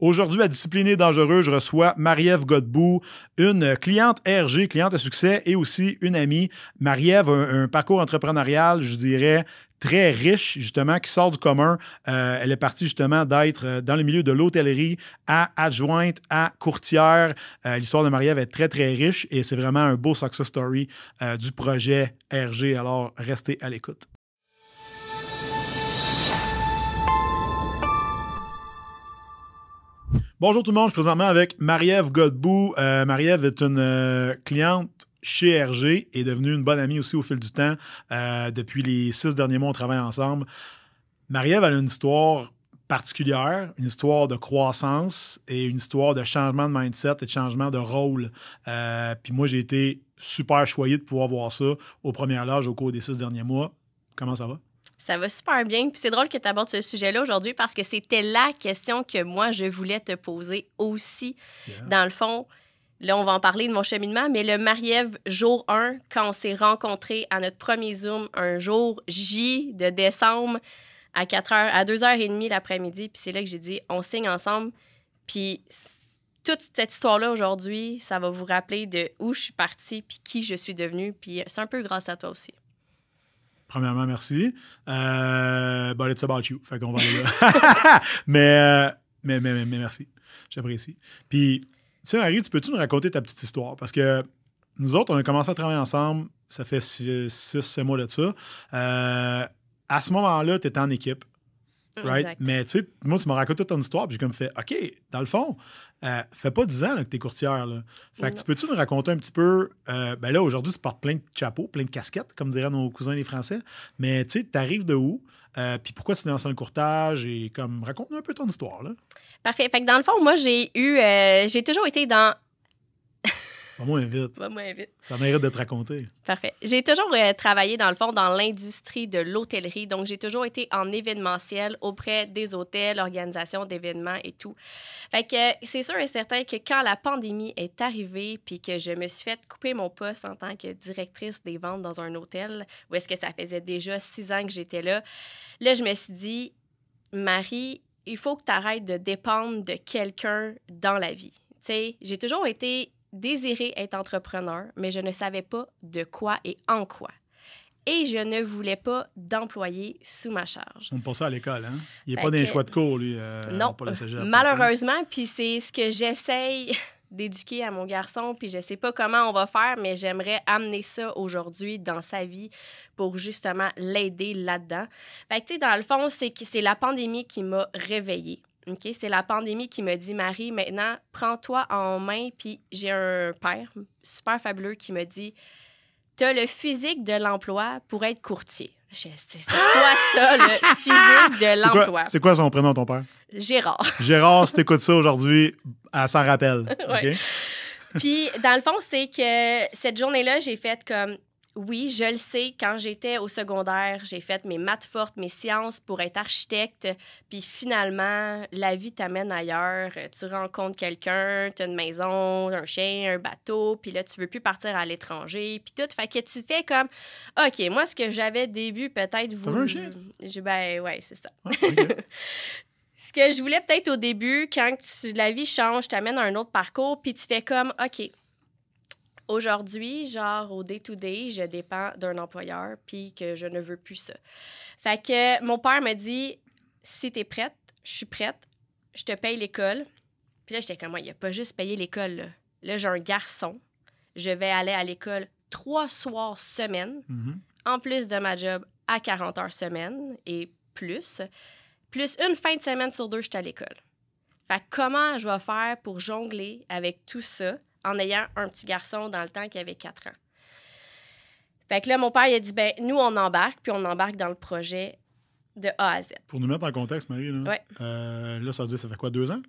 Aujourd'hui, à Discipliné Dangereux, je reçois Marie-Ève Godbout, une cliente RG, cliente à succès et aussi une amie. Marie-Ève a un, parcours entrepreneurial, je dirais, très riche, justement, qui sort du commun. Euh, elle est partie justement d'être euh, dans le milieu de l'hôtellerie à adjointe, à courtière. Euh, L'histoire de Marie-Ève est très, très riche et c'est vraiment un beau success story du projet RG. Alors, restez à l'écoute. Bonjour tout le monde, je suis présentement avec Marie-Ève Godbout. Euh, Marie-Ève est une euh, cliente chez RG et devenue une bonne amie aussi au fil du temps. Euh, depuis les six derniers mois, on travaille ensemble. Marie-Ève a une histoire particulière, une histoire de croissance et une histoire de changement de mindset et de changement de rôle. Puis moi, j'ai été super choyé de pouvoir voir ça au premier âge au cours des six derniers mois. Comment ça va? Ça va super bien. Puis c'est drôle que tu abordes ce sujet-là aujourd'hui parce que c'était la question que moi, je voulais te poser aussi. Yeah. Dans le fond, là, on va en parler de mon cheminement, mais le Marie-Ève, jour 1, quand on s'est rencontrés à notre premier Zoom, un jour J de décembre, à 4 heures, à 2h30 l'après-midi, puis c'est là que j'ai dit, on signe ensemble. Puis toute cette histoire-là aujourd'hui, ça va vous rappeler de où je suis partie, puis qui je suis devenue. Puis c'est un peu grâce à toi aussi. Premièrement, merci. Euh, but it's about you. Fait qu'on va aller là. mais, euh, mais, mais, mais, merci. J'apprécie. Puis, tu sais, Marie, tu peux-tu nous raconter ta petite histoire? Parce que nous autres, on a commencé à travailler ensemble, ça fait 6-7 mois de ça. Euh, à ce moment-là, tu étais en équipe. Right? Exact. Mais tu sais, moi, tu m'as raconté ton histoire, puis j'ai comme fait, OK, dans le fond, euh, fait pas 10 ans là, que tu es courtière. Là. Fait que Non. tu peux-tu nous raconter un petit peu, euh, ben là, aujourd'hui, tu portes plein de chapeaux, plein de casquettes, comme diraient nos cousins les Français, mais tu sais, tu arrives de où? Euh, puis pourquoi tu es dans le courtage? Et comme, raconte-nous un peu ton histoire, là. Parfait. Fait que dans le fond, moi, j'ai eu. euh, j'ai toujours été dans. Va moins vite. Va moins vite. Ça mérite d'être raconté. Parfait. J'ai toujours euh, travaillé, dans le fond, dans l'industrie de l'hôtellerie. Donc, j'ai toujours été en événementiel auprès des hôtels, organisations d'événements et tout. Fait que euh, c'est sûr et certain que quand la pandémie est arrivée, puis que je me suis fait couper mon poste en tant que directrice des ventes dans un hôtel, où est-ce que ça faisait déjà six ans que j'étais là, là, je me suis dit, Marie, il faut que tu arrêtes de dépendre de quelqu'un dans la vie. Tu sais, j'ai toujours été désirée être entrepreneur, mais je ne savais pas de quoi et en quoi. Et je ne voulais pas d'employés sous ma charge. On ça à l'école, hein? Il n'est Fait pas que- choix de cours, lui. euh, non, cégep, malheureusement, puis c'est ce que j'essaye d'éduquer à mon garçon, puis je sais pas comment on va faire, mais j'aimerais amener ça aujourd'hui dans sa vie pour justement l'aider là-dedans. Fait que, tu sais, dans le fond, c'est que c'est la pandémie qui m'a réveillée. OK? C'est la pandémie qui m'a dit, Marie, maintenant, prends-toi en main. Puis j'ai un père super fabuleux qui me dit, t'as le physique de l'emploi pour être courtier. C'est quoi ça, le physique de l'emploi? C'est quoi son prénom, ton père? Gérard. Gérard, si t'écoutes ça aujourd'hui, elle s'en rappelle. Ouais. Puis, dans le fond, c'est que cette journée-là, j'ai fait comme. Oui, je le sais, quand j'étais au secondaire, j'ai fait mes maths fortes, mes sciences pour être architecte. Puis finalement, la vie t'amène ailleurs. Tu rencontres quelqu'un, tu as une maison, un chien, un bateau, puis là, tu veux plus partir à l'étranger, puis tout. Fait que tu fais comme, OK, moi, ce que j'avais début, peut-être vous. Un chien? Je- Ben, ouais, c'est ça. Ce que je voulais peut-être au début, quand tu- la vie change, t'amène à un autre parcours, puis tu fais comme, OK, aujourd'hui, genre au day-to-day, je dépends d'un employeur, puis que je ne veux plus ça. Fait que mon père me dit, si t'es prête, je suis prête, je te paye l'école. Puis là, j'étais comme, moi, il a pas juste payé l'école, là. Là, j'ai un garçon, je vais aller à l'école trois soirs semaine, Mhm. en plus de ma job à 40 heures semaine et plus, plus une fin de semaine sur deux, je suis à l'école. Fait que comment je vais faire pour jongler avec tout ça? En ayant un petit garçon dans le temps qui avait 4 ans? Fait que là, mon père, il a dit, ben, nous, on embarque, puis on embarque dans le projet de A à Z. Pour nous mettre en contexte, Marie, là, Ouais. euh, là ça veut dire, ça fait quoi, deux ans?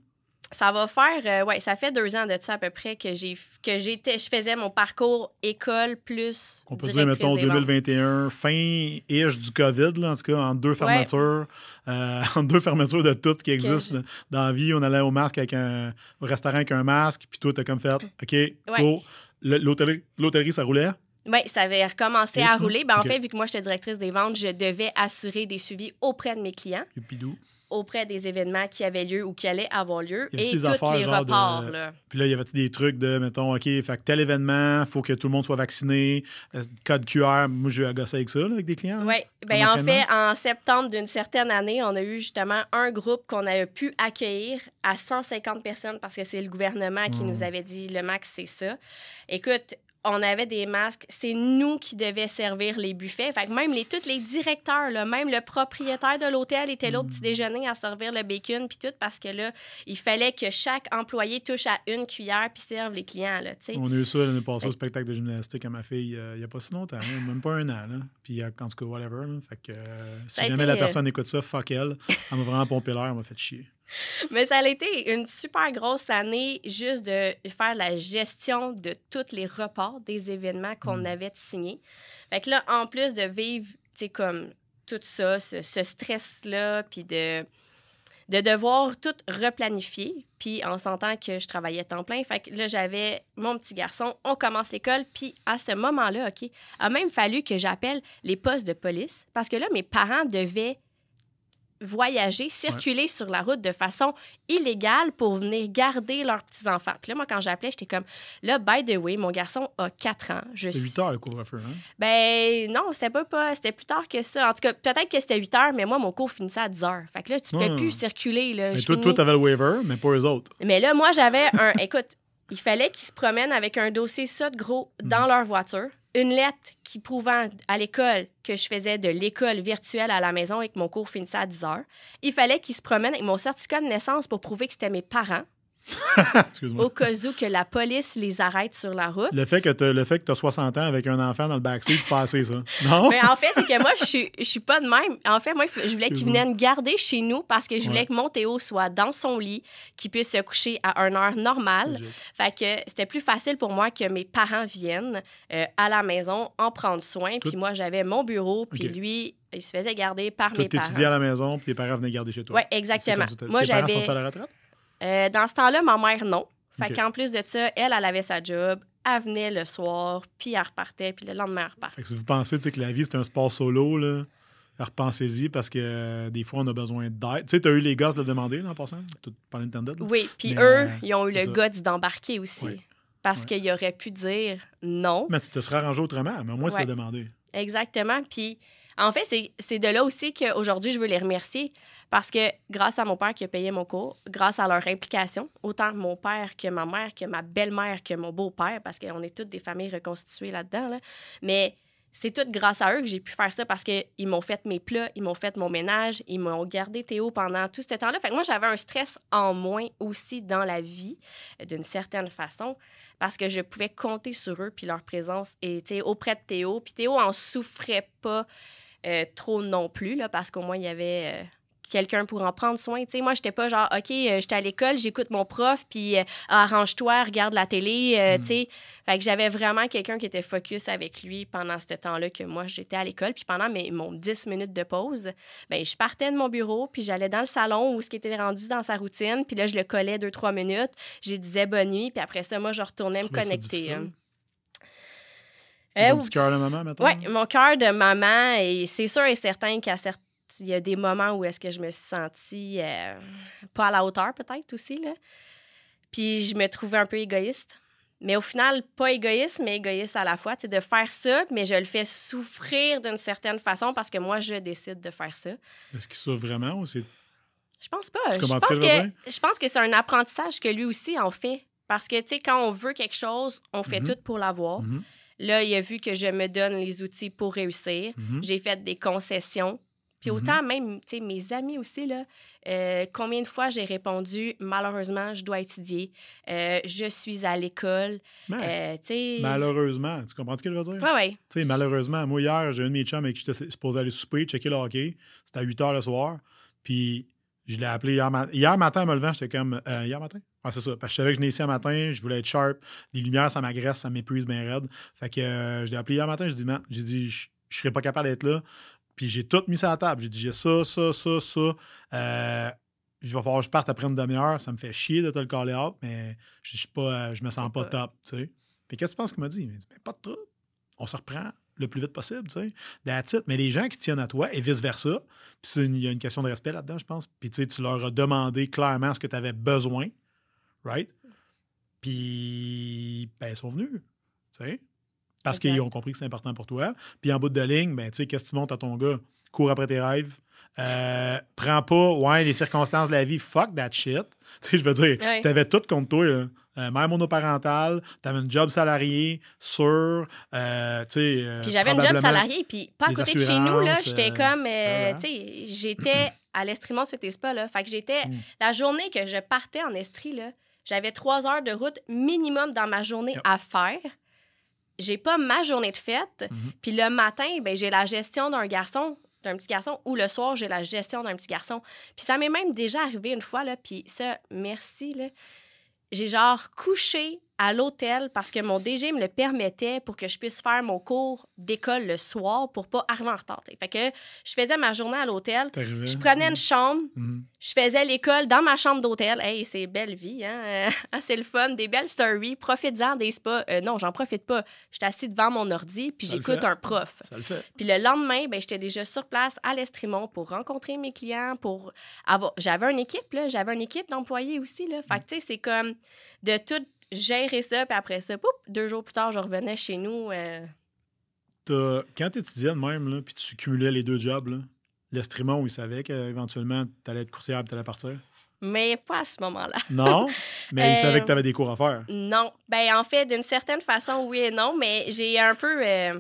Ça va faire, euh, ouais, ça fait deux ans de ça à peu près que j'ai, que j'étais, je faisais mon parcours école plus. On peut dire, mettons, des ventes. 2021, fin-ish du COVID, là, en tout cas, en deux fermetures, euh, en deux fermetures de tout ce qui existe dans la vie. On allait au masque avec un, au restaurant avec un masque, puis toi, t'as comme fait, OK, go. Le- L'hôtellerie, ça roulait? Oui, ça avait recommencé Et à ça? rouler. Ben, Ok. En fait, vu que moi, j'étais directrice des ventes, je devais assurer des suivis auprès de mes clients. Youpidou. Auprès des événements qui avaient lieu ou qui allaient avoir lieu et tous les reports. de- là. Puis là, il y avait des trucs de, mettons, OK, fait que tel événement, faut que tout le monde soit vacciné, euh, code QR. Moi, j'ai à gosser avec ça, là, avec des clients. Oui. Ben, En fait, en septembre d'une certaine année, on a eu justement un groupe qu'on a pu accueillir à 150 personnes parce que c'est le gouvernement qui Mm. nous avait dit le max, c'est ça. Écoute, on avait des masques, c'est nous qui devions servir les buffets. Fait que même les, tous les directeurs, là, même le propriétaire de l'hôtel était là au Mm. petit déjeuner à servir le bacon puis tout parce que là, il fallait que chaque employé touche à une cuillère puis serve les clients, là. On a eu ça l'année passée au spectacle de gymnastique à ma fille euh, il n'y a pas si longtemps, là, même pas un an. Là. Puis euh, en tout cas, whatever. là. Fait que euh, si jamais été, la personne écoute ça, fuck elle. Elle m'a vraiment pompé l'air, elle m'a fait chier. Mais ça a été une super grosse année juste de faire la gestion de tous les reports des événements qu'on Mm. avait signés. Fait que là, en plus de vivre, tu sais, comme tout ça, ce, ce stress-là, puis de, de devoir tout replanifier, puis en sentant que je travaillais temps plein. Fait que là, j'avais mon petit garçon, on commence l'école, puis à ce moment-là, OK, a même fallu que j'appelle les postes de police, parce que là, mes parents devaient voyager, circuler sur la route de façon illégale pour venir garder leurs petits-enfants. Puis là, moi, quand j'appelais, j'étais comme, là, by the way, mon garçon a 4 ans. Je C'était suis- 8 heures le couvre-feu. Hein? Ben non, c'était pas, pas c'était plus tard que ça. En tout cas, peut-être que c'était 8 heures, mais moi, mon cours finissait à 10 heures. Fait que là, tu peux Ah. plus circuler. Là, Mais toi, finis- toi, t'avais le waiver, mais pas eux autres. mais là, moi, j'avais un. Écoute, il fallait qu'ils se promènent avec un dossier ça de gros dans leur voiture, une lettre qui prouvant à l'école que je faisais de l'école virtuelle à la maison et que mon cours finissait à 10 heures. Il fallait qu'ils se promènent avec mon certificat de naissance pour prouver que c'était mes parents. au cas où que la police les arrête sur la route. Le fait que t'as le fait que tu as 60 ans avec un enfant dans le backseat, c'est pas assez, ça. Non? Mais en fait, c'est que moi, je suis, je suis pas de même. En fait, moi, je voulais qu'il vienne garder chez nous parce que je voulais Ouais. que mon Théo soit dans son lit, qu'il puisse se coucher à une heure normale. Logique. Fait que c'était plus facile pour moi que mes parents viennent euh, à la maison en prendre soin. Puis moi, j'avais mon bureau, puis lui, il se faisait garder par mes parents. t'étudiais à la maison, puis tes parents venaient garder chez toi. Oui, exactement. Moi, j'avais. sont à la retraite? Euh, dans ce temps-là, ma mère, non. Fait qu'en plus de ça, elle, elle avait sa job. Elle venait le soir, puis elle repartait, puis le lendemain, elle repartait. Fait que si vous pensez tu que la vie, c'est un sport solo, là, repensez-y parce que euh, des fois, on a besoin d'aide. Tu sais, t'as eu les gosses de le demander, là, en passant, tout par l'intended. là? Oui, puis eux, euh, ils ont eu c'est le guts d'embarquer aussi. Oui. Parce qu'ils auraient pu dire non. Mais tu te serais arrangé autrement, mais au moins, c'est Ouais. demandé. Exactement. Puis, en fait, c'est- de là aussi qu'aujourd'hui, je veux les remercier parce que grâce à mon père qui a payé mon cours, grâce à leur implication, autant mon père que ma mère, que ma belle-mère, que mon beau-père, parce qu'on est toutes des familles reconstituées là-dedans, là. mais c'est tout grâce à eux que j'ai pu faire ça parce qu'ils m'ont fait mes plats, ils m'ont fait mon ménage, ils m'ont gardé Théo pendant tout ce temps-là. Fait que moi, j'avais un stress en moins aussi dans la vie, d'une certaine façon, parce que je pouvais compter sur eux puis leur présence était auprès de Théo. Puis Théo en souffrait pas euh, trop non plus, là, parce qu'au moins, il y avait euh, quelqu'un pour en prendre soin. Tu sais, moi, j'étais pas genre, OK, euh, j'étais à l'école, j'écoute mon prof, puis euh, arrange-toi, regarde la télé, euh, Mm. tu sais. Fait que j'avais vraiment quelqu'un qui était focus avec lui pendant ce temps-là que moi, j'étais à l'école. Puis pendant mes, mon 10 minutes de pause, ben je partais de mon bureau, puis j'allais dans le salon où ce qui était rendu dans sa routine, puis là, je le collais deux, trois minutes, j'ai disais bonne nuit, puis après ça, moi, je retournais me connecter. Hein. Ton Euh, petit cœur de maman, maintenant? oui, mon cœur de maman, et c'est sûr et certain qu'il y a, cer- il y a des moments où est-ce que je me suis sentie euh, pas à la hauteur, peut-être aussi, là. Puis je me trouvais un peu égoïste. Mais au final, pas égoïste, mais égoïste à la fois. Tu de faire ça, mais je le fais souffrir d'une certaine façon parce que moi, je décide de faire ça. Est-ce qu'il souffre vraiment ou c'est. Je pense pas. Je pense, que je pense que c'est un apprentissage que lui aussi en fait. Parce que, tu sais, quand on veut quelque chose, on fait Mhm. tout pour l'avoir. Mhm, Là, il a vu que je me donne les outils pour réussir. mhm. J'ai fait des concessions. Puis Mhm. autant même, tu sais, mes amis aussi, là, euh, combien de fois j'ai répondu, malheureusement, je dois étudier, euh, je suis à l'école, euh, tu sais... malheureusement, tu comprends ce que je veux dire? Ouais, ouais. Tu sais, malheureusement, moi, hier, j'ai un de mes chums avec qui j'étais supposé aller souper, checker le hockey. C'était à 8 h le soir. Puis, je l'ai appelé hier, ma- hier matin en me levant. J'étais comme. hier matin? Ah, c'est ça. Parce que je savais que je venais ici un matin. Je voulais être sharp. Les lumières, ça m'agresse, ça m'épuise bien raide. Fait que euh, je l'ai appelé hier matin. J'ai dit, man, j'ai dit, je je serais pas capable d'être là. Puis, j'ai tout mis sur la table. J'ai dit, j'ai ça, ça, ça, ça. Euh, il va falloir que je parte après une demi-heure. Ça me fait chier de te le caller out, mais je, suis pas, euh, je me sens pas, top. Tu sais. Puis, qu'est-ce que tu penses qu'il m'a dit? Il m'a dit, mais pas de trouble. On se reprend le plus vite possible, tu sais. That's it. Mais les gens qui tiennent à toi et vice-versa, puis il y a une question de respect là-dedans, je pense. Puis tu leur as demandé clairement ce que tu avais besoin, right? Puis, ben, ils sont venus, tu sais. Parce qu'ils ont compris que c'est important pour toi. Puis en bout de ligne, ben, tu sais, qu'est-ce que tu montres à ton gars? Cours après tes rêves. Euh, prends pas, ouais, les circonstances de la vie, fuck that shit. Tu sais, je veux dire, Ouais. t'avais tout contre toi, là. Euh, mère monoparentale, t'avais une job salarié, sûr, euh, tu sais. euh, Puis j'avais une job salariée, puis pas à côté de chez nous, là, j'étais euh, comme, voilà. tu sais, j'étais à l'Estrimont sur tes spas, là. Fait que j'étais, Mm. la journée que je partais en Estrie, là, j'avais trois heures de route minimum dans ma journée Yep. à faire. J'ai pas ma journée de fête. Mhm. Puis le matin, ben, j'ai la gestion d'un garçon, d'un petit garçon, ou le soir, j'ai la gestion d'un petit garçon. Puis ça m'est même déjà arrivé une fois, là, puis ça, merci, là. J'ai genre couché à l'hôtel parce que mon DG me le permettait pour que je puisse faire mon cours d'école le soir pour pas arriver en retard. t'sais. Fait que je faisais ma journée à l'hôtel, je prenais une chambre, Mhm. je faisais l'école dans ma chambre d'hôtel. Hey, c'est belle vie, hein? Ah, c'est le fun, des belles stories. Profite-en des spas. Euh, non, j'en profite pas. J'étais assis devant mon ordi, puis Ça j'écoute un prof. Ça le fait. Puis le lendemain, ben, j'étais déjà sur place à l'Estrimont pour rencontrer mes clients, pour avoir... J'avais une équipe, là. J'avais une équipe d'employés aussi, là. Fait que, tu sais, c'est comme de tout gérer ça, puis après ça, poup, deux jours plus tard, je revenais chez nous. euh, T'as- Quand tu étudiais de même, là, puis tu cumulais les deux jobs, là, l'Estrimont, il savait qu'éventuellement, tu allais être coursière et tu allais partir? mais pas à ce moment-là. Non, mais il Euh, savait que tu avais des cours à faire. Non. Ben, en fait, d'une certaine façon, oui et non, mais j'ai un peu euh,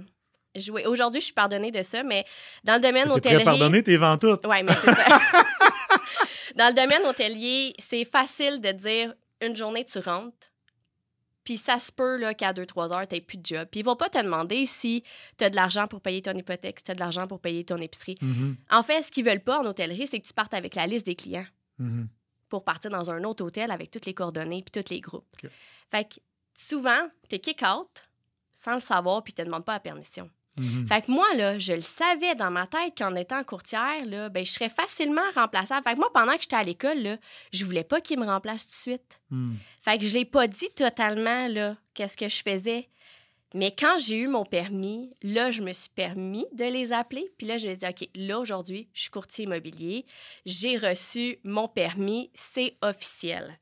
joué. Aujourd'hui, je suis pardonnée de ça, mais dans le domaine T'es très hôtellerie. pardonné, t'es vent tout. Oui, mais c'est ça. Dans le domaine hôtelier, c'est facile de dire une journée, tu rentres. Puis ça se peut là, qu'à 2-3 heures, tu n'aies plus de job. Puis ils vont pas te demander si tu as de l'argent pour payer ton hypothèque, si tu as de l'argent pour payer ton épicerie. Mhm, En fait, ce qu'ils veulent pas en hôtellerie, c'est que tu partes avec la liste des clients mhm. pour partir dans un autre hôtel avec toutes les coordonnées puis tous les groupes. Fait que souvent, tu es kick-out sans le savoir puis tu te demandes pas la permission. Mhm. Fait que moi, là, je le savais dans ma tête qu'en étant courtière, là, ben, je serais facilement remplaçable. Fait que moi, pendant que j'étais à l'école, là, je voulais pas qu'ils me remplacent tout de suite. Mhm. Fait que je l'ai pas dit totalement, là, qu'est-ce que je faisais. Mais quand j'ai eu mon permis, là, je me suis permis de les appeler. Puis là, je lui ai dit, OK, là, aujourd'hui, je suis courtier immobilier. J'ai reçu mon permis, c'est officiel.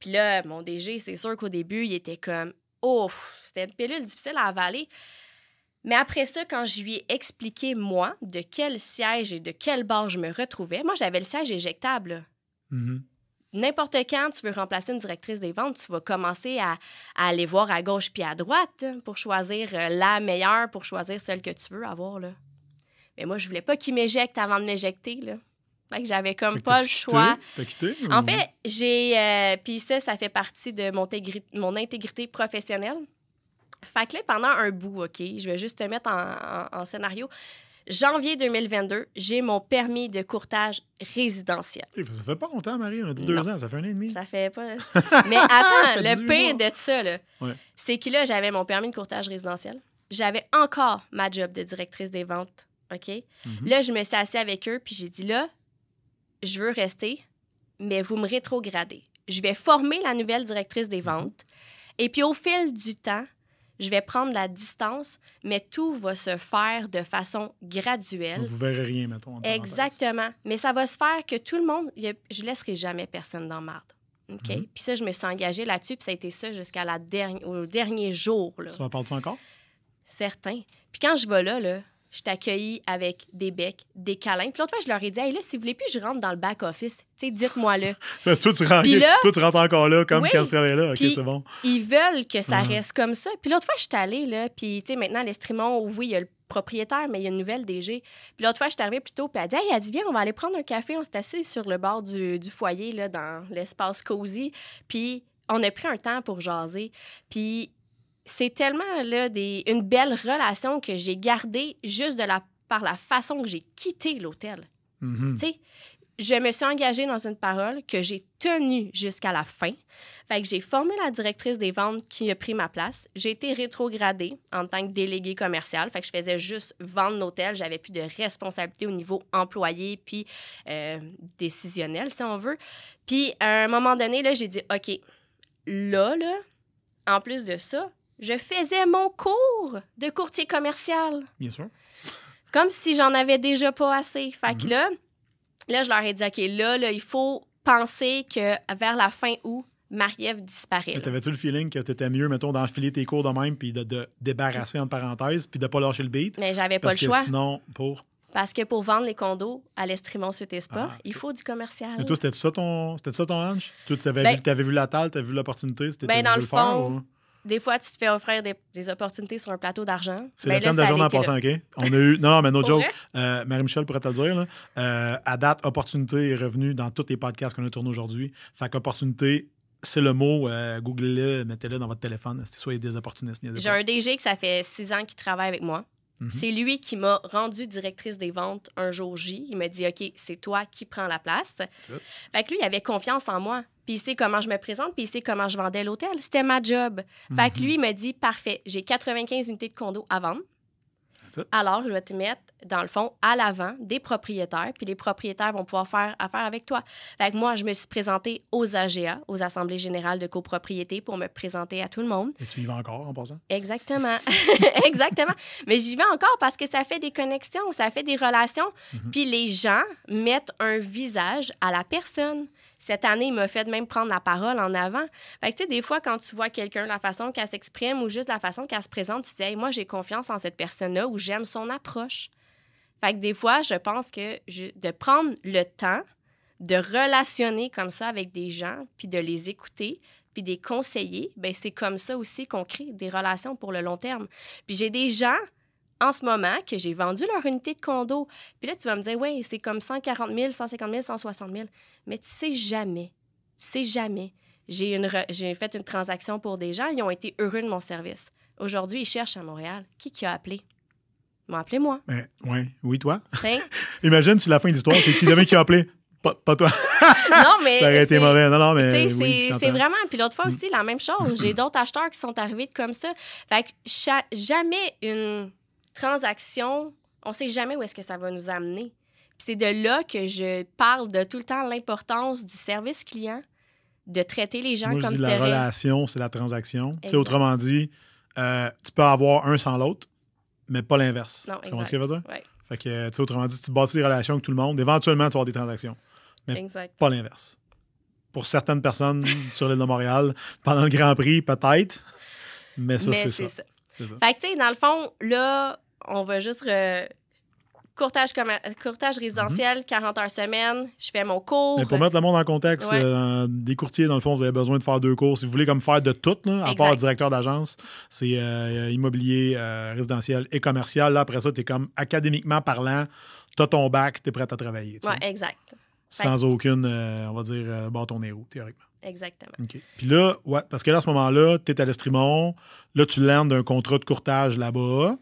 Puis là, mon DG, c'est sûr qu'au début, il était comme, ouf, c'était une pilule difficile à avaler. Mais après ça, quand je lui ai expliqué, moi, de quel siège et de quelle barre je me retrouvais, moi, j'avais le siège éjectable. Mhm. n'importe quand tu veux remplacer une directrice des ventes, tu vas commencer à, à aller voir à gauche puis à droite hein, pour choisir euh, la meilleure, pour choisir celle que tu veux avoir. Là. Mais moi, je voulais pas qu'il m'éjecte avant de m'éjecter. Là. Fait que j'avais comme Fait pas le choix. T'as quitté? En fait, j'ai. euh, Puis ça, ça fait partie de mon intégrité professionnelle. Fait que là, pendant un bout, OK, je vais juste te mettre en, en- en scénario. Janvier 2022, j'ai mon permis de courtage résidentiel. Ça fait pas longtemps, Marie. On a dit Non. deux ans. Ça fait un an et demi. Ça fait pas. Mais attends, le 18 pire mois. de ça, là, Ouais. c'est que là, j'avais mon permis de courtage résidentiel. J'avais encore ma job de directrice des ventes. OK? Mhm. Là, je me suis assise avec eux, puis j'ai dit là, je veux rester, mais vous me rétrogradez. Je vais former la nouvelle directrice Mhm. des ventes. Et puis, au fil du temps, je vais prendre la distance, mais tout va se faire de façon graduelle. Vous verrez rien, mettons. Exactement. Mais ça va se faire que tout le monde, a- je laisserai jamais personne dans marde. OK? Mhm. Puis ça, je me suis engagée là-dessus, puis ça a été ça jusqu'à la derni- au dernier jour. Là. Tu en parles-tu encore? Certain. Puis quand je vais là, là je suis accueillie avec des becs, des câlins. Puis l'autre fois, je leur ai dit, hey, là, si vous voulez plus, je rentre dans le back-office. Tu sais, dites-moi-le. Parce que toi, tu rentres, là- toi, tu rentres encore là, comme Oui. quand tu travaillais là. OK, c'est bon. Ils veulent que ça Mhm. reste comme ça. Puis l'autre fois, je suis allée, là, puis tu sais, maintenant, l'Estrimont, oui, il y a le propriétaire, mais il y a une nouvelle DG. Puis l'autre fois, je suis arrivée plus tôt, puis elle a dit, hey, elle dit, viens, on va aller prendre un café. On s'est assis sur le bord du, du foyer, là, dans l'espace cosy. Puis on a pris un temps pour jaser. Puis c'est tellement, là, des, une belle relation que j'ai gardée juste de la, par la façon que j'ai quitté l'hôtel. Sais, je me suis engagée dans une parole que j'ai tenue jusqu'à la fin. Fait que j'ai formé la directrice des ventes qui a pris ma place. J'ai été rétrogradée en tant que déléguée commerciale. Fait que je faisais juste vendre l'hôtel. J'avais plus de responsabilité au niveau employé puis euh, décisionnel, si on veut. Puis à un moment donné, là, j'ai dit, OK, là, là, en plus de ça, je faisais mon cours de courtier commercial. Bien sûr. Comme si j'en avais déjà pas assez. Fait que Mhm. là, là, je leur ai dit, OK, là, là il faut penser que vers la fin août, Marie-Ève disparaît. T'avais-tu le feeling que t'étais mieux, mettons, d'enfiler tes cours de même puis de, de débarrasser, entre parenthèses, puis de pas lâcher le beat? Mais j'avais pas le choix. sinon, pour. Parce que pour vendre les condos à l'Estrimont Suite et Spa, Ah, il faut du commercial. Mais toi, c'était ça ton, c'était ça ton hunch? Toi, tu avais, Ben- vu, t'avais vu la table, t'avais vu l'opportunité, c'était Ben, dans le faire, fond, ou- Des fois, tu te fais offrir des, des opportunités sur un plateau d'argent. C'est Ben le là, thème de la journée en passant. OK? On a eu. Non, non, mais no joke. Euh, Marie-Michel pourrait te le dire. Là. Euh, à date, opportunité est revenue dans tous les podcasts qu'on a tournés aujourd'hui. Fait qu'opportunité, c'est le mot. euh, Googlez-le, mettez-le dans votre téléphone. Soyez des opportunistes. J'ai un DG que ça fait six ans qu'il travaille avec moi. Mhm. C'est lui qui m'a rendu directrice des ventes un jour J. Il m'a dit OK, c'est toi qui prends la place. Fait que lui, il avait confiance en moi. Puis il sait comment je me présente, puis il sait comment je vendais l'hôtel. C'était ma job. Fait que Mhm. lui, il m'a dit parfait, j'ai 95 unités de condo à vendre. Alors, je vais te mettre, dans le fond, à l'avant des propriétaires, puis les propriétaires vont pouvoir faire affaire avec toi. Fait que moi, je me suis présentée aux AGA, aux Assemblées générales de copropriété, pour me présenter à tout le monde. Et tu y vas encore en passant? Exactement. Exactement. Mais j'y vais encore parce que ça fait des connexions, ça fait des relations. Mhm. Puis les gens mettent un visage à la personne. Cette année, il m'a fait même prendre la parole en avant. Fait que, tu sais, des fois, quand tu vois quelqu'un, la façon qu'elle s'exprime ou juste la façon qu'elle se présente, tu te dis, moi, j'ai confiance en cette personne-là ou j'aime son approche. Fait que des fois, je pense que de prendre le temps de relationner comme ça avec des gens, puis de les écouter, puis des conseiller, ben c'est comme ça aussi qu'on crée des relations pour le long terme. Puis j'ai des gens en ce moment que j'ai vendu leur unité de condo. Puis là, tu vas me dire, oui, c'est comme 140 000, 150 000, 160 000. Mais tu sais jamais. Tu sais jamais. J'ai, une re- j'ai fait une transaction pour des gens, ils ont été heureux de mon service. Aujourd'hui, ils cherchent à Montréal. Qui qui a appelé? Ils m'ont appelé moi. Ben, ouais. Oui, toi. Imagine si la fin de l'histoire, c'est qui demain qui a appelé? Pas, pas toi. non, mais. Ça aurait été mauvais. Non, non, mais. Oui, c'est- vraiment. Puis l'autre fois Mm. aussi, la même chose. J'ai d'autres acheteurs qui sont arrivés comme ça. Fait que jamais une transaction, on sait jamais où est-ce que ça va nous amener. Puis c'est de là que je parle de tout le temps l'importance du service client, de traiter les gens Moi, je comme dis la relation, c'est la transaction. Tu sais, Exact. autrement dit, euh, tu peux avoir un sans l'autre, mais pas l'inverse. Tu comprends ce que je veux dire? Ouais, Fait que, tu sais, autrement dit, tu bâtis des relations avec tout le monde, éventuellement, tu vas avoir des transactions. Mais- exact. Pas l'inverse. Pour certaines personnes sur l'île de Montréal, pendant le Grand Prix, peut-être. Mais ça, c'est ça. ça. C'est ça. Fait que, tu sais, dans le fond, là, on va juste. re- Courtage, commer- courtage résidentiel, 40 heures semaine. Je fais mon cours. Mhm. Mais pour mettre le monde en contexte, Ouais. euh, des courtiers, dans le fond, vous avez besoin de faire deux cours. Si vous voulez comme faire de tout, là, à Exact. part directeur d'agence, c'est euh, immobilier, euh, résidentiel et commercial. Là, après ça, tu es comme académiquement parlant, tu as ton bac, tu es prêt à travailler. Ouais, exact. Sans aucune, euh, on va dire, bâton nez haut, théoriquement. Exactement. Puis là, ouais, parce que là, à ce moment-là, tu es à l'Estrimont. Là, tu landes d'un contrat de courtage là-bas Ouais.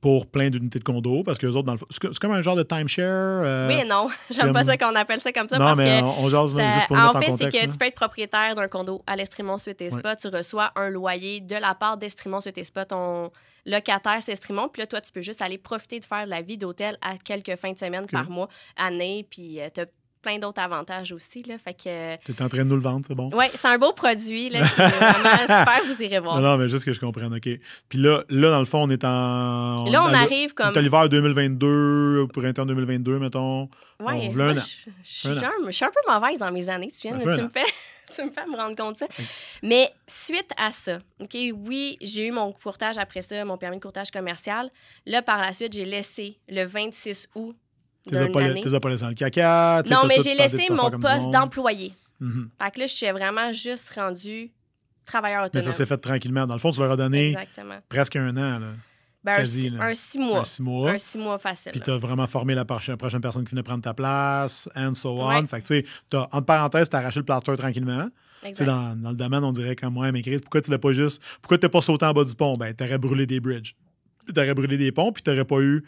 Pour plein d'unités de condo parce que les autres, dans le c'est comme un genre de timeshare. euh, Oui non. J'aime pas ça qu'on appelle ça comme ça non, parce mais que. on, on jase ça- juste pour en fait, c'est que là. tu peux être propriétaire d'un condo à l'Estrimont Suite et Spa. Tu reçois un loyer de la part d'Estrimont Suite et Spa. Ton locataire, c'est Estrimont. Puis là, toi, tu peux juste aller profiter de faire de la vie d'hôtel à quelques fins de semaine par mois, année. Puis tu as plein d'autres avantages aussi. Là. Fait que. Tu es en train de nous le vendre, c'est bon? Ouais, c'est un beau produit. Là, vraiment super. Vous irez voir. Non, non, mais juste que je comprenne, OK. Puis là, là, dans le fond, on est en... Là, on arrive comme. À l'hiver 2022, pour printemps 2022, mettons. An. je, je suis Un an. un, je suis un peu mauvaise dans mes années. Tu, viens, fait tu me fais, tu me fais me rendre compte de ça. Mais suite à ça, OK, oui, j'ai eu mon courtage après ça, mon permis de courtage commercial. Là, par la suite, j'ai laissé le 26 août Tu les as pas, as pas laissés dans le caca. Non, mais j'ai laissé mon poste d'employé. Mhm. Fait que là, je suis vraiment juste rendue travailleur Mais autonome. ça s'est fait tranquillement. Dans le fond, tu leur as donné Exactement. presque un an, là, Ben, un, quasi, là. un six mois. un six mois. Un six mois facile. Puis tu as vraiment formé la prochaine, personne qui venait prendre ta place, and so on. Ouais. Fait que, tu sais, entre parenthèses, tu as arraché le plaster tranquillement. Dans, dans le domaine, on dirait comme moi, mais Chris, pourquoi tu l'as pas juste. Pourquoi tu pas sauté en bas du pont? Ben, tu aurais brûlé des bridges. Tu aurais brûlé des ponts, puis tu n'aurais pas eu